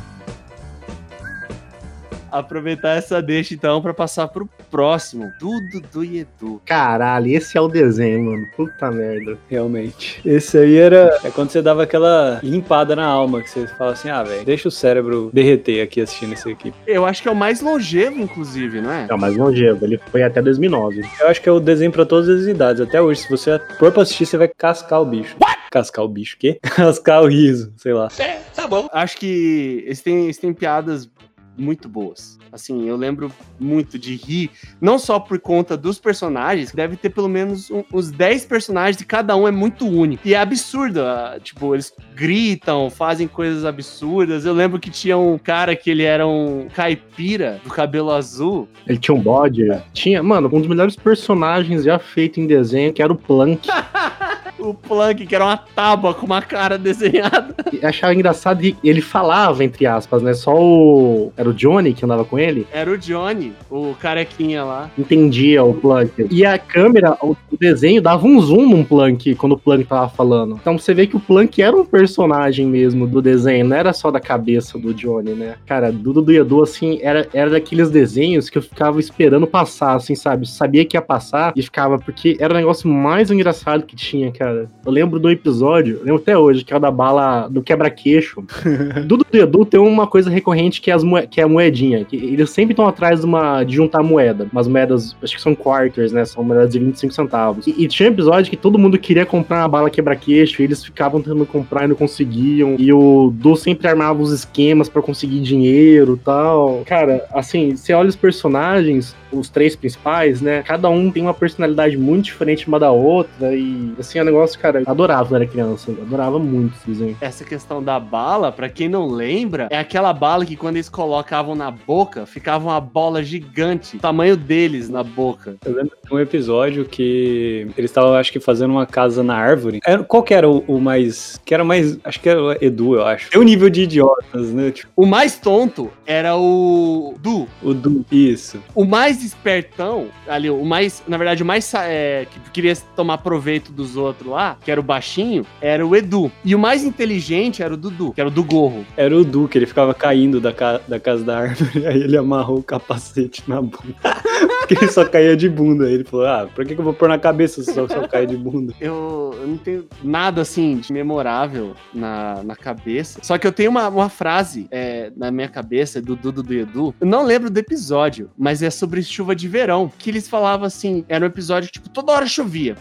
Aproveitar essa deixa então pra passar pro próximo. Dudu do Edu. Caralho, esse é o desenho, mano. Puta merda. Realmente. Esse aí era. É quando você dava aquela limpada na alma, que você fala assim, ah, velho, deixa o cérebro derreter aqui assistindo esse aqui. Eu acho que é o mais longevo, inclusive, não é? É o mais longevo, ele foi até 2009. Eu acho que é o desenho pra todas as idades. Até hoje, se você for pra assistir, você vai cascar o bicho. Cascar o bicho, o quê? Cascar o riso, sei lá. É, tá bom. Acho que eles têm, eles têm piadas muito boas. Assim, eu lembro muito de rir, não só por conta dos personagens, deve ter pelo menos um, uns 10 personagens e cada um é muito único. E é absurdo, ah, tipo, eles gritam, fazem coisas absurdas. Eu lembro que tinha um cara que ele era um caipira do cabelo azul. Ele tinha um bode. Tinha, mano, um dos melhores personagens já feito em desenho, que era o Plank. o Plank, que era uma tábua com uma cara desenhada. E achava engraçado que ele falava, entre aspas, né? Só o. Era o Johnny que andava com ele? Era o Johnny, o carequinha lá. Entendia o Plank. E a câmera, o desenho, dava um zoom num Plank quando o Plank tava falando. Então você vê que o Plank era um personagem mesmo do desenho, não era só da cabeça do Johnny, né? Cara, Dudu do Edu, assim, era, era daqueles desenhos que eu ficava esperando passar, assim, sabe? Sabia que ia passar e ficava, porque era o negócio mais engraçado que tinha, cara. Eu lembro do episódio, lembro até hoje, que é o da bala do quebra-queixo. Dudu do Edu tem uma coisa recorrente que é, que é a moedinha. Que eles sempre estão atrás de, uma, de juntar moeda. Umas moedas, acho que são quarters, né? São moedas de 25 centavos. E, e tinha um episódio que todo mundo queria comprar uma bala quebra-queixo e eles ficavam tentando comprar e não conseguiam. E o Du sempre armava os esquemas pra conseguir dinheiro e tal. Cara, assim, você olha os personagens, os três principais, né? Cada um tem uma personalidade muito diferente uma da outra. E, assim, é um negócio, cara, eu adorava quando era criança. Adorava muito esse desenho. Essa questão da bala, pra quem não lembra, é aquela bala que quando eles colocavam na boca, ficava uma bola gigante, o tamanho deles na boca. Eu lembro de um episódio que eles estavam, acho que, fazendo uma casa na árvore. Era- qual que era o, o mais. Que era mais. Acho que era o Edu, eu acho. Tem um nível de idiotas, né? Tipo, O mais tonto era o Du. o Du. Isso. O mais espertão, ali, o mais, na verdade, o mais é, que queria tomar proveito dos outros lá, que era o baixinho, era o Edu. E o mais inteligente era o Dudu, que era o do gorro. Era o Du, que ele ficava caindo da, ca- da casa da árvore. Aí ele amarrou o capacete na bunda. Porque ele só caía de bunda. Aí ele falou: Ah, por que, que eu vou pôr na cabeça se só, só cair de bunda? Eu, eu não tenho nada assim de memorável na, na cabeça. Só que eu tenho uma, uma frase é, na minha cabeça do Dudu do Edu. Eu não lembro do episódio, mas é sobre chuva de verão. Que eles falavam assim: era um episódio que, tipo, toda hora chovia.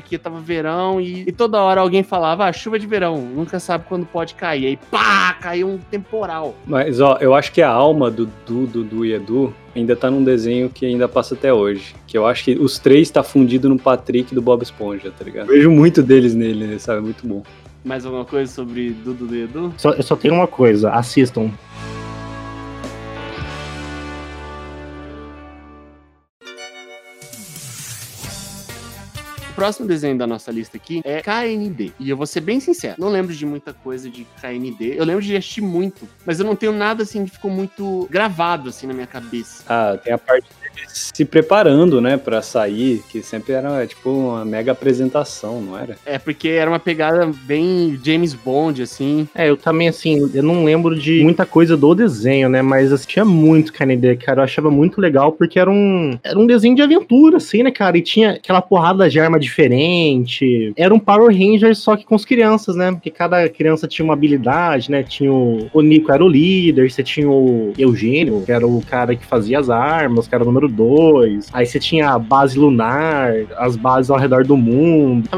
Porque tava verão e, e toda hora alguém falava, ah, chuva de verão, nunca sabe quando pode cair. Aí, pá, caiu um temporal. Mas, ó, eu acho que a alma do Du, Dudu e Edu ainda tá num desenho que ainda passa até hoje. Que eu acho que os três tá fundido no Patrick do Bob Esponja, tá ligado? Eu vejo muito deles nele, né, sabe? Muito bom. Mais alguma coisa sobre Dudu do Edu? Só, eu só tenho uma coisa, assistam. Próximo desenho da nossa lista aqui é KND. E eu vou ser bem sincero, não lembro de muita coisa de KND. Eu lembro de assistir muito, mas eu não tenho nada assim que ficou muito gravado assim na minha cabeça. Ah, tem a parte se preparando, né, pra sair, que sempre era tipo uma mega apresentação, não era? É porque era uma pegada bem James Bond, assim. É, eu também, assim, eu não lembro de muita coisa do desenho, né? Mas assistia muito KND, cara. Eu achava muito legal porque era um, era um desenho de aventura, assim, né, cara? E tinha aquela porrada de arma diferente. Era um Power Rangers, só que com as crianças, né? Porque cada criança tinha uma habilidade, né? Tinha o, o Nico era o líder, você tinha o Eugênio, que era o cara que fazia as armas, que era o número 2. Aí você tinha a base lunar, as bases ao redor do mundo.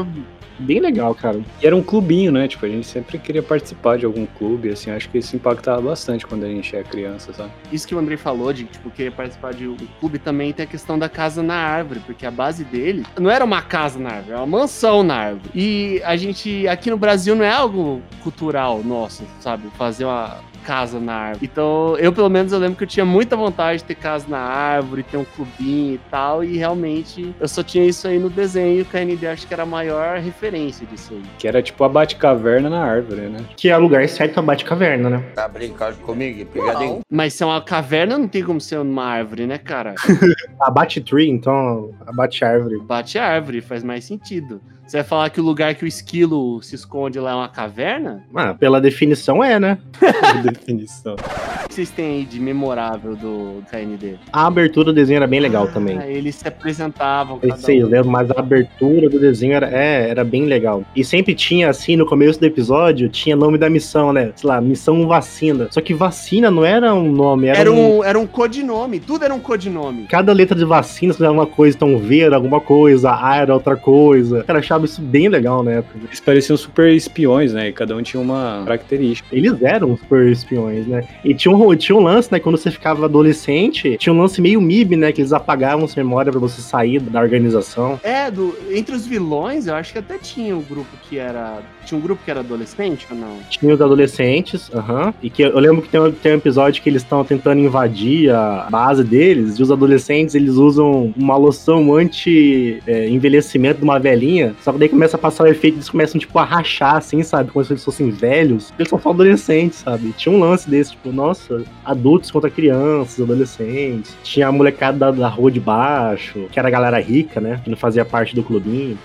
Bem legal, cara. E era um clubinho, né? Tipo, a gente sempre queria participar de algum clube, assim, acho que isso impactava bastante quando a gente é criança, sabe? Isso que o Andrei falou de, tipo, querer participar de um clube também tem a questão da casa na árvore, porque a base dele não era uma casa na árvore, era uma mansão na árvore. E a gente, aqui no Brasil, não é algo cultural nosso, sabe? Fazer uma casa na árvore. Então, eu pelo menos eu lembro que eu tinha muita vontade de ter casa na árvore, ter um clubinho e tal, e realmente eu só tinha isso aí no desenho, e o KND acho que era a maior referência disso aí. Que era tipo a Batcaverna na árvore, né? Que é o lugar certo pra Bate-Caverna, né? Tá brincando comigo? Pegadinho? Mas se é uma caverna, não tem como ser uma árvore, né, cara? A Bate-Tree, então, a Bate-Árvore. Bate árvore, faz mais sentido. Você vai falar que o lugar que o esquilo se esconde lá é uma caverna? Ah, pela definição é, né? Por definição. O que vocês têm aí de memorável do KND? A abertura do desenho era bem legal também. Ah, eles se apresentavam. Eu sei, eu um. lembro, mas a abertura do desenho era, é, era bem legal. E sempre tinha, assim, no começo do episódio, tinha nome da missão, né? Sei lá, missão vacina. Só que vacina não era um nome, era, Era um... um, era um codinome, tudo era um codinome. Cada letra de vacina era uma coisa, então V era alguma coisa, A era outra coisa. Cara, eu achava isso bem legal na época. Eles pareciam super espiões, né? E cada um tinha uma característica. Eles eram super espiões, né? E tinha um tinha um lance, né? Quando você ficava adolescente, tinha um lance meio MIB, né? Que eles apagavam sua memória pra você sair da organização. É, do, entre os vilões, eu acho que até tinha um grupo que era. Tinha um grupo que era adolescente ou não? Tinha os adolescentes, aham. e que eu lembro que tem, um- tem um episódio que eles estão tentando invadir a base deles, e os adolescentes eles usam uma loção anti-envelhecimento de uma velhinha, só que daí começa a passar o efeito, eles começam, tipo, a rachar, assim, sabe? Como se eles fossem velhos. Eles são só adolescentes, sabe? Tinha um lance desse, tipo, nossa, adultos contra crianças, adolescentes. Tinha a molecada da, da rua de baixo, que era a galera rica, né? Que não fazia parte do clubinho.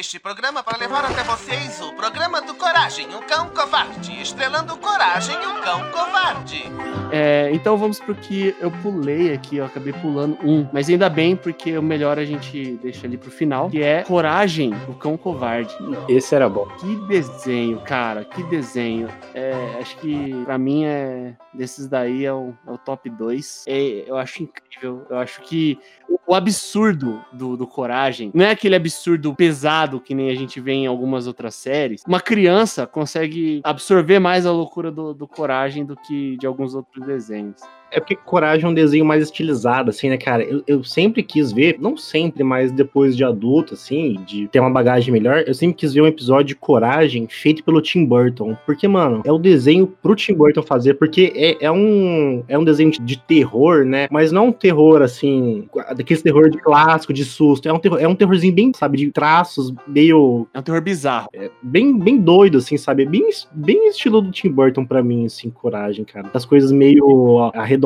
Este programa para levar até vocês o programa do Coragem, o Cão Covarde, estrelando Coragem, o Cão Covarde. É, então vamos pro que eu pulei aqui, eu acabei pulando um. Mas ainda bem, porque o melhor a gente deixa ali pro final, que é Coragem, o Cão Covarde. Esse era bom. Que desenho, cara, que desenho. É, acho que pra mim é desses daí é o, é o top 2. É, eu acho incrível. Eu acho que o, o absurdo do, do Coragem não é aquele absurdo pesado que nem a gente vê em algumas outras séries. Uma criança consegue absorver mais a loucura do, do Coragem do que de alguns outros desenhos. É porque Coragem é um desenho mais estilizado, assim, né, cara? Eu, eu sempre quis ver, não sempre, mas depois de adulto, assim, de ter uma bagagem melhor, eu sempre quis ver um episódio de Coragem feito pelo Tim Burton. Porque, mano, é o desenho pro Tim Burton fazer, porque é, é um, é um desenho de terror, né? Mas não um terror, assim, daquele terror de clássico, de susto. É um, terror, é um terrorzinho bem, sabe, de traços meio É um terror bizarro. bem, bem doido, assim, sabe? Bem, bem estilo do Tim Burton pra mim, assim, coragem, cara. As coisas meio arredondadas,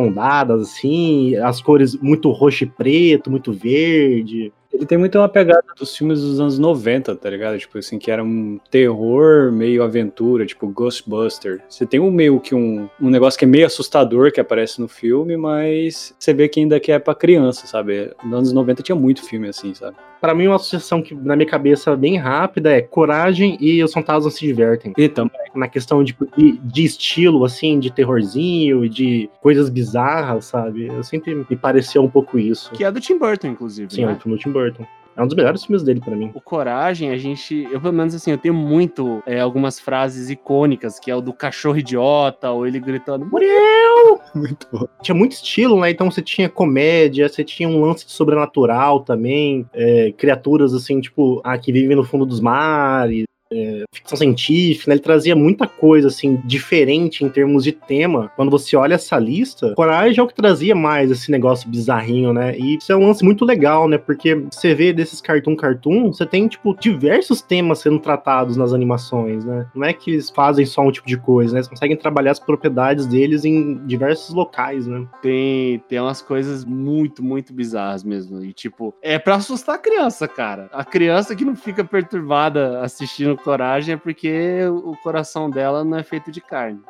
assim, as cores muito roxo e preto, muito verde. Ele tem muito uma pegada dos filmes dos anos 90, tá ligado? Tipo assim, que era um terror meio aventura, tipo Ghostbuster. Você tem um meio que um, um negócio que é meio assustador que aparece no filme, mas você vê que ainda que é pra criança, sabe? Nos anos 90 tinha muito filme assim, sabe? Pra mim, uma associação que na minha cabeça bem rápida é coragem e os fantasmas se divertem. E também. Na questão de, de, de estilo, assim, de terrorzinho e de coisas bizarras, sabe? Eu sempre me pareceu um pouco isso. Que é do Tim Burton, inclusive. Sim, né? é do Tim Burton. É um dos melhores filmes dele pra mim. O Coragem, a gente. Eu, pelo menos, assim, eu tenho muito é, algumas frases icônicas, que é o do cachorro idiota, ou ele gritando, Muriel! Muito bom. Tinha muito estilo, né? Então você tinha comédia, você tinha um lance de sobrenatural também, é, criaturas assim, tipo, ah, que vivem no fundo dos mares. É, ficção científica, né? ele trazia muita coisa assim diferente em termos de tema. Quando você olha essa lista, Coragem é o que trazia mais esse negócio bizarrinho, né? E isso é um lance muito legal, né? Porque você vê desses cartoon cartoon, você tem tipo diversos temas sendo tratados nas animações, né? Não é que eles fazem só um tipo de coisa, né? Eles conseguem trabalhar as propriedades deles em diversos locais, né? Tem, tem umas coisas muito, muito bizarras mesmo. E, tipo, é pra assustar a criança, cara. A criança que não fica perturbada assistindo Coragem é porque o coração dela não é feito de carne.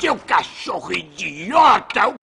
Seu cachorro idiota!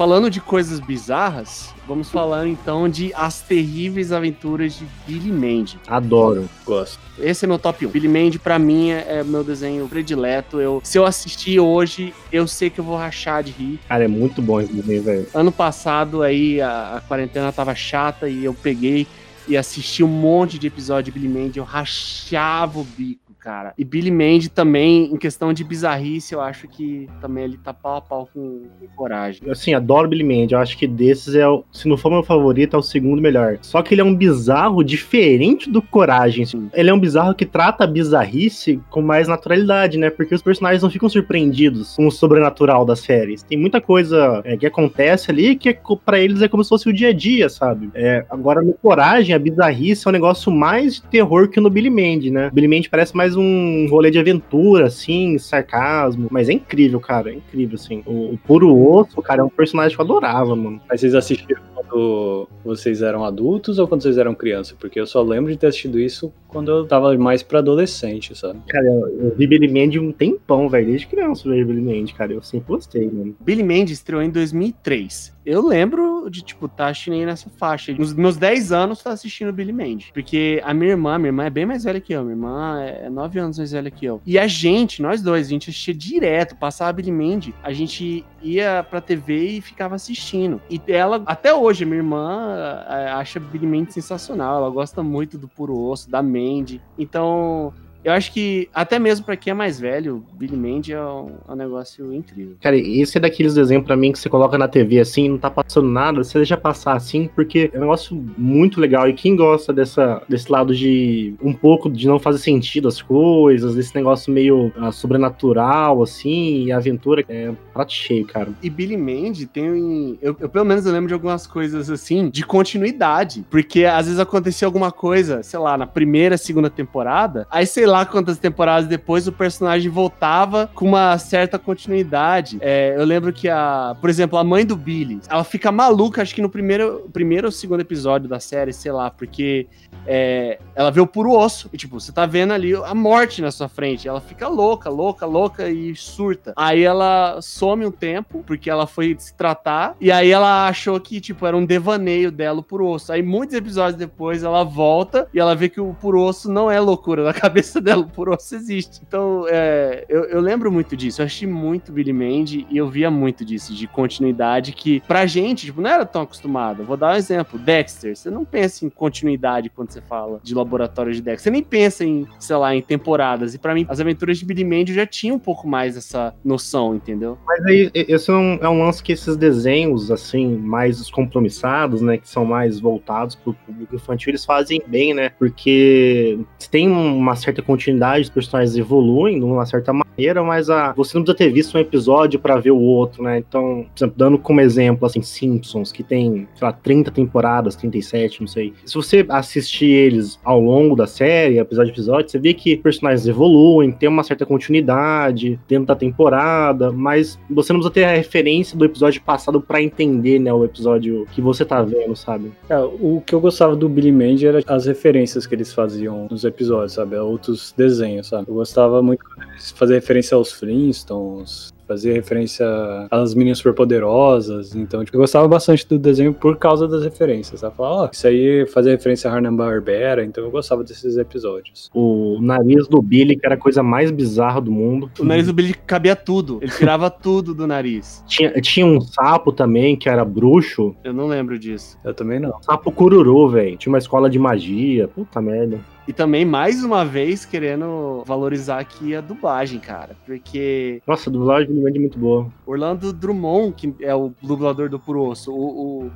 Falando de coisas bizarras, vamos falar então de As Terríveis Aventuras de Billy Mandy. Adoro. Gosto. Esse é meu top 1. Billy Mandy, pra mim, é é meu desenho predileto. Eu, se eu assistir hoje, eu sei que eu vou rachar de rir. Cara, é muito bom esse desenho, velho. Ano passado, aí, a, a quarentena tava chata e eu peguei e assisti um monte de episódio de Billy Mandy. Eu rachava o bico, cara. E Billy Mandy também, em questão de bizarrice, eu acho que também ele tá pau a pau com, com coragem. Assim, adoro Billy Mandy. Eu acho que desses é o. Se não for meu favorito, é o segundo melhor. Só que ele é um bizarro diferente do Coragem. assim. Ele é um bizarro que trata a bizarrice com mais naturalidade, né? Porque os personagens não ficam surpreendidos com o sobrenatural das séries. Tem muita coisa é, que acontece ali que é, pra eles é como se fosse o dia a dia, sabe? É, agora, no Coragem, a bizarrice é um negócio mais de terror que no Billy Mandy, né? Billy Mandy parece mais um rolê de aventura, assim, sarcasmo. Mas é incrível, cara. É incrível, assim. O, o Puro Osso, cara, é um personagem que eu adorava, mano. Mas vocês assistiram quando vocês eram adultos ou quando vocês eram criança? Porque eu só lembro de ter assistido isso quando eu tava mais pra adolescente, sabe? Cara, eu, eu vi Billy Mandy um tempão, velho. Desde criança eu vejo Billy Mandy, cara. Eu sempre gostei, mano. Billy Mandy estreou em 2003. Eu lembro de, tipo, tá assistindo nessa faixa. Nos meus 10 anos, tá assistindo Billy Mandy. Porque a minha irmã, minha irmã é bem mais velha que eu. Minha irmã é 9 anos mais velha que eu. E a gente, nós dois, a gente assistia direto, passava Billy Mandy, a gente ia pra TV e ficava assistindo. E ela, até hoje, minha irmã é, acha Billy Mandy sensacional. Ela gosta muito do Puro Osso, da Mandy. Então, eu acho que, até mesmo pra quem é mais velho, Billy Mandy é um, é um negócio incrível. Cara, esse é daqueles desenhos pra mim que você coloca na TV assim, não tá passando nada, você deixa passar assim, porque é um negócio muito legal. E quem gosta dessa, desse lado de um pouco de não fazer sentido as coisas, desse negócio meio ah, sobrenatural, assim, e aventura, é um prato cheio, cara. E Billy Mandy tem. Eu, eu, pelo menos eu lembro de algumas coisas assim, de continuidade. Porque às vezes acontecia alguma coisa, sei lá, na primeira, segunda temporada, aí sei lá quantas temporadas depois o personagem voltava com uma certa continuidade. É, eu lembro que a, por exemplo, a mãe do Billy, ela fica maluca, acho que no primeiro, primeiro ou segundo episódio da série, sei lá, porque é, ela vê o puro osso. E, tipo, você tá vendo ali a morte na sua frente. Ela fica louca, louca, louca e surta. Aí ela some um tempo, porque ela foi se tratar. E aí ela achou que, tipo, era um devaneio dela puro osso. Aí muitos episódios depois ela volta e ela vê que o puro osso não é loucura na cabeça dela. O puro osso existe. Então, é, eu, eu lembro muito disso. Eu achei muito Billy Mandy e eu via muito disso, de continuidade que pra gente, tipo, não era tão acostumado. Vou dar um exemplo. Dexter. Você não pensa em continuidade quando você fala de laboratório de Dexter. Você nem pensa em, sei lá, em temporadas. E para mim, as aventuras de Billy Mandy já tinham um pouco mais essa noção, entendeu? Mas aí, esse é um, é um lance que esses desenhos, assim, mais descompromissados, né, que são mais voltados pro público infantil, eles fazem bem, né? Porque tem uma certa continuidade, os personagens evoluem de uma certa maneira, mas a, você não precisa ter visto um episódio para ver o outro, né? Então, por exemplo, dando como exemplo, assim, Simpsons, que tem, sei lá, 30 temporadas, 37, não sei. Se você assistir eles ao longo da série, episódio a episódio, você vê que personagens evoluem, tem uma certa continuidade dentro da temporada, mas você não precisa ter a referência do episódio passado para entender, né, o episódio que você tá vendo, sabe? É, o que eu gostava do Billy Mandy era as referências que eles faziam nos episódios, sabe? A outros desenhos, sabe? Eu gostava muito de fazer referência aos Flintstones, fazia referência às meninas superpoderosas. Então, tipo, eu gostava bastante do desenho por causa das referências. Sabe? Falava, ó, oh, isso aí fazia referência a Hanna-Barbera, então eu gostava desses episódios. O nariz do Billy, que era a coisa mais bizarra do mundo. O nariz do Billy cabia tudo. Ele tirava tudo do nariz. Tinha, tinha um sapo também, que era bruxo. Eu não lembro disso. Eu também não. Sapo cururu, velho. Tinha uma escola de magia. Puta merda. E também, mais uma vez, querendo valorizar aqui a dublagem, cara. Porque. Nossa, a dublagem do é muito boa. Orlando Drummond, que é o dublador do Puro Osso, o, o,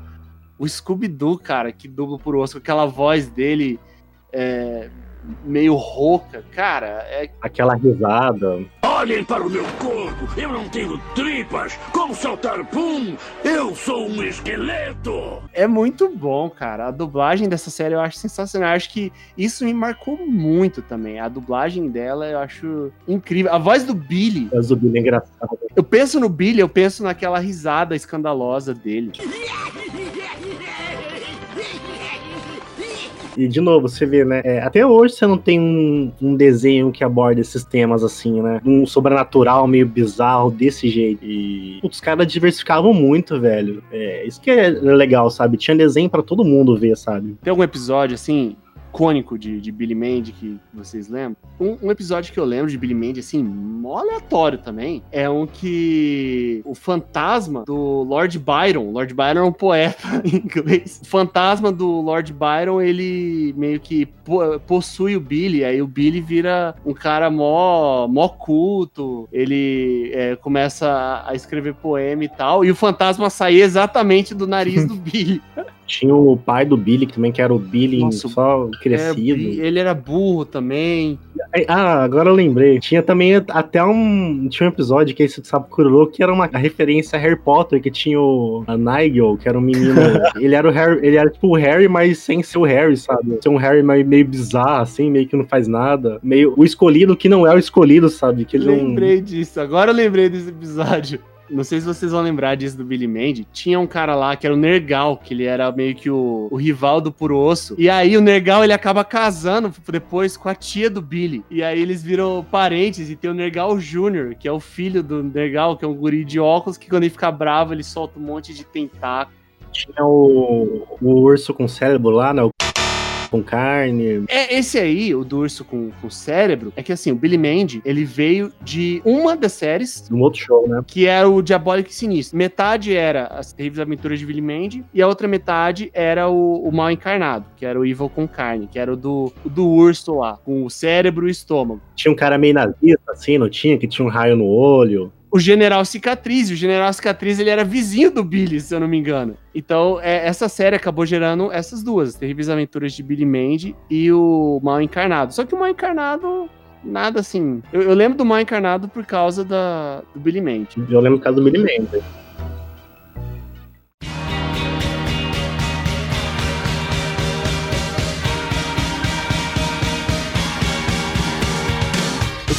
o Scooby-Doo, cara, que dubla o Puro Osso, aquela voz dele. É, meio rouca, cara, é. Aquela risada. Olhem para o meu corpo, eu não tenho tripas. Como saltar pum? Eu sou um esqueleto. É muito bom, cara. A dublagem dessa série eu acho sensacional. Eu acho que isso me marcou muito também. A dublagem dela eu acho incrível. A voz do Billy. A voz do Billy é engraçada. Eu penso no Billy, eu penso naquela risada escandalosa dele. E de novo, você vê, né? É, até hoje você não tem um, um, desenho que aborda esses temas assim, né? Um sobrenatural meio bizarro desse jeito. E os caras diversificavam muito, velho. É, isso que é legal, sabe? Tinha desenho para todo mundo ver, sabe? Tem algum episódio assim icônico de, de Billy Mandy que vocês lembram? Um, um, episódio que eu lembro de Billy Mandy, assim, mó aleatório também, é um que o fantasma do Lord Byron, Lord Byron é um poeta em inglês, o fantasma do Lord Byron, ele meio que possui o Billy, aí o Billy vira um cara mó, mó culto, ele é, começa a escrever poema e tal, e o fantasma sai exatamente do nariz do Billy. Tinha o pai do Billy, que também que era o Billy Nossa, só crescido. É, ele era burro também. Ah, agora eu lembrei. Tinha também até um. Tinha um episódio que é esse do Sapo Curulô, que era uma referência a Harry Potter, que tinha o Nigel, que era um menino. ele era o Harry, ele era tipo o Harry, mas sem ser o Harry, sabe? Ser um Harry meio, meio bizarro, assim, meio que não faz nada. Meio o escolhido que não é o escolhido, sabe? Que ele lembrei não... disso, agora eu lembrei desse episódio. Não sei se vocês vão lembrar disso do Billy Mandy. Tinha um cara lá que era o Nergal, que ele era meio que o, o rival do Puro Osso. E aí o Nergal ele acaba casando depois com a tia do Billy. E aí eles viram parentes e tem o Nergal Jr., que é o filho do Nergal, que é um guri de óculos, que quando ele fica bravo ele solta um monte de tentáculo Tinha o, o urso com cérebro lá, né? Com carne. É, esse aí, o do urso com, com cérebro, é que assim, o Billy Mandy, ele veio de uma das séries. Um outro show, né? Que era o Diabólico e Sinistro. Metade era as terríveis aventuras de Billy Mandy, e a outra metade era o, o mal encarnado, que era o Evil com carne, que era o do, o do urso lá, com o cérebro e o estômago. Tinha um cara meio nazista, assim, não tinha? Que tinha um raio no olho o General Cicatriz. O General Cicatriz ele era vizinho do Billy, se eu não me engano. Então, é, essa série acabou gerando essas duas: as Terríveis Aventuras de Billy Mandy e o Mal Encarnado. Só que o Mal Encarnado. Nada assim. Eu, eu lembro do Mal Encarnado por causa da, do Billy Mandy. Eu lembro por causa do Billy Mandy.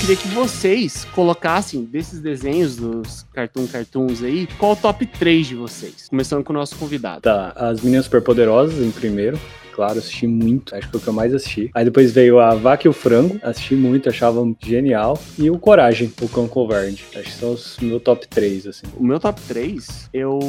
Queria que vocês colocassem desses desenhos dos Cartoon Cartoons aí, qual o top 3 de vocês? Começando com o nosso convidado. Tá, as Meninas Superpoderosas em primeiro claro, assisti muito, acho que foi o que eu mais assisti. Aí depois veio a Vaca e o Frango, assisti muito, achava genial. E o Coragem, o Cão Covarde. Acho que são os meu top 3, assim. O meu top 3, eu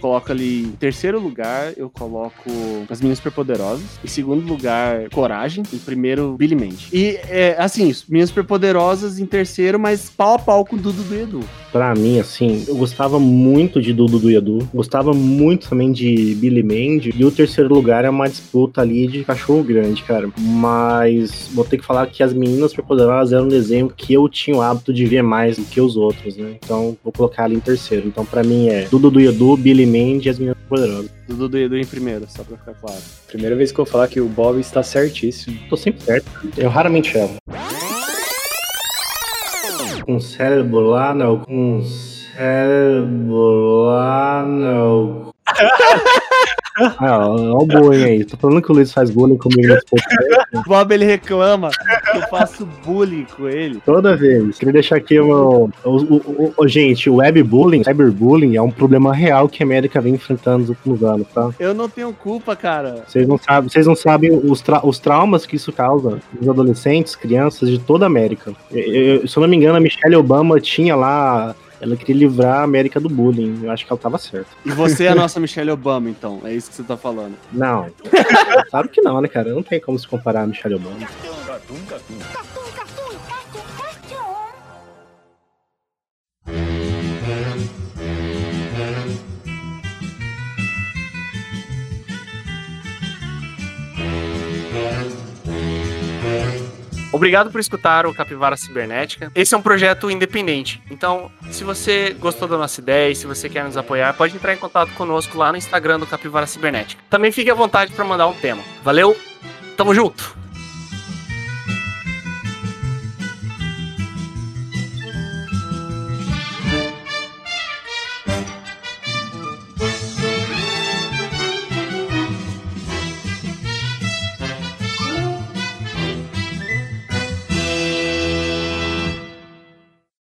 coloco ali em terceiro lugar, eu coloco As Meninas Superpoderosas. Em segundo lugar, Coragem. Em primeiro, Billy Mandy. E, é, assim, Meninas Superpoderosas em terceiro, mas pau a pau com Dudu do Edu. Pra mim, assim, eu gostava muito de Dudu do Edu. Gostava muito também de Billy Mandy. E o terceiro lugar é uma disputa ali de cachorro grande, cara. Mas vou ter que falar que as meninas superpoderosas eram um desenho que eu tinha o hábito de ver mais do que os outros, né? Então vou colocar ali em terceiro. Então para mim é Dudu do Edu, Billy Mandy e as meninas superpoderosas. Dudu do Edu em primeiro, só pra ficar claro. Primeira vez que eu vou falar que o Bob está certíssimo. Tô sempre certo. Eu raramente erro. Com cérebro lá, não. Com cérebro lá, não. Ah, ó, o bullying aí. Tô falando que o Luiz faz bullying comigo nesse podcast. O Bob ele reclama eu faço bullying com ele. Toda vez. Queria deixar aqui o meu. O, o, o, gente, o webbullying, cyberbullying é um problema real que a América vem enfrentando nos últimos anos, tá? Eu não tenho culpa, cara. Vocês não sabem, vocês não sabem os, tra os traumas que isso causa nos adolescentes, crianças de toda a América. Eu, eu, se eu não me engano, a Michelle Obama tinha lá ela queria livrar a América do bullying. Eu acho que ela tava certa. E você é a nossa Michelle Obama, então? É isso que você tá falando? Não. claro que não, né, cara? Não tem como se comparar a Michelle Obama. Cartoon, cartoon, cartoon. Obrigado por escutar o Capivara Cibernética. Esse é um projeto independente. Então, se você gostou da nossa ideia e se você quer nos apoiar, pode entrar em contato conosco lá no Instagram do Capivara Cibernética. Também fique à vontade para mandar um tema. Valeu, tamo junto!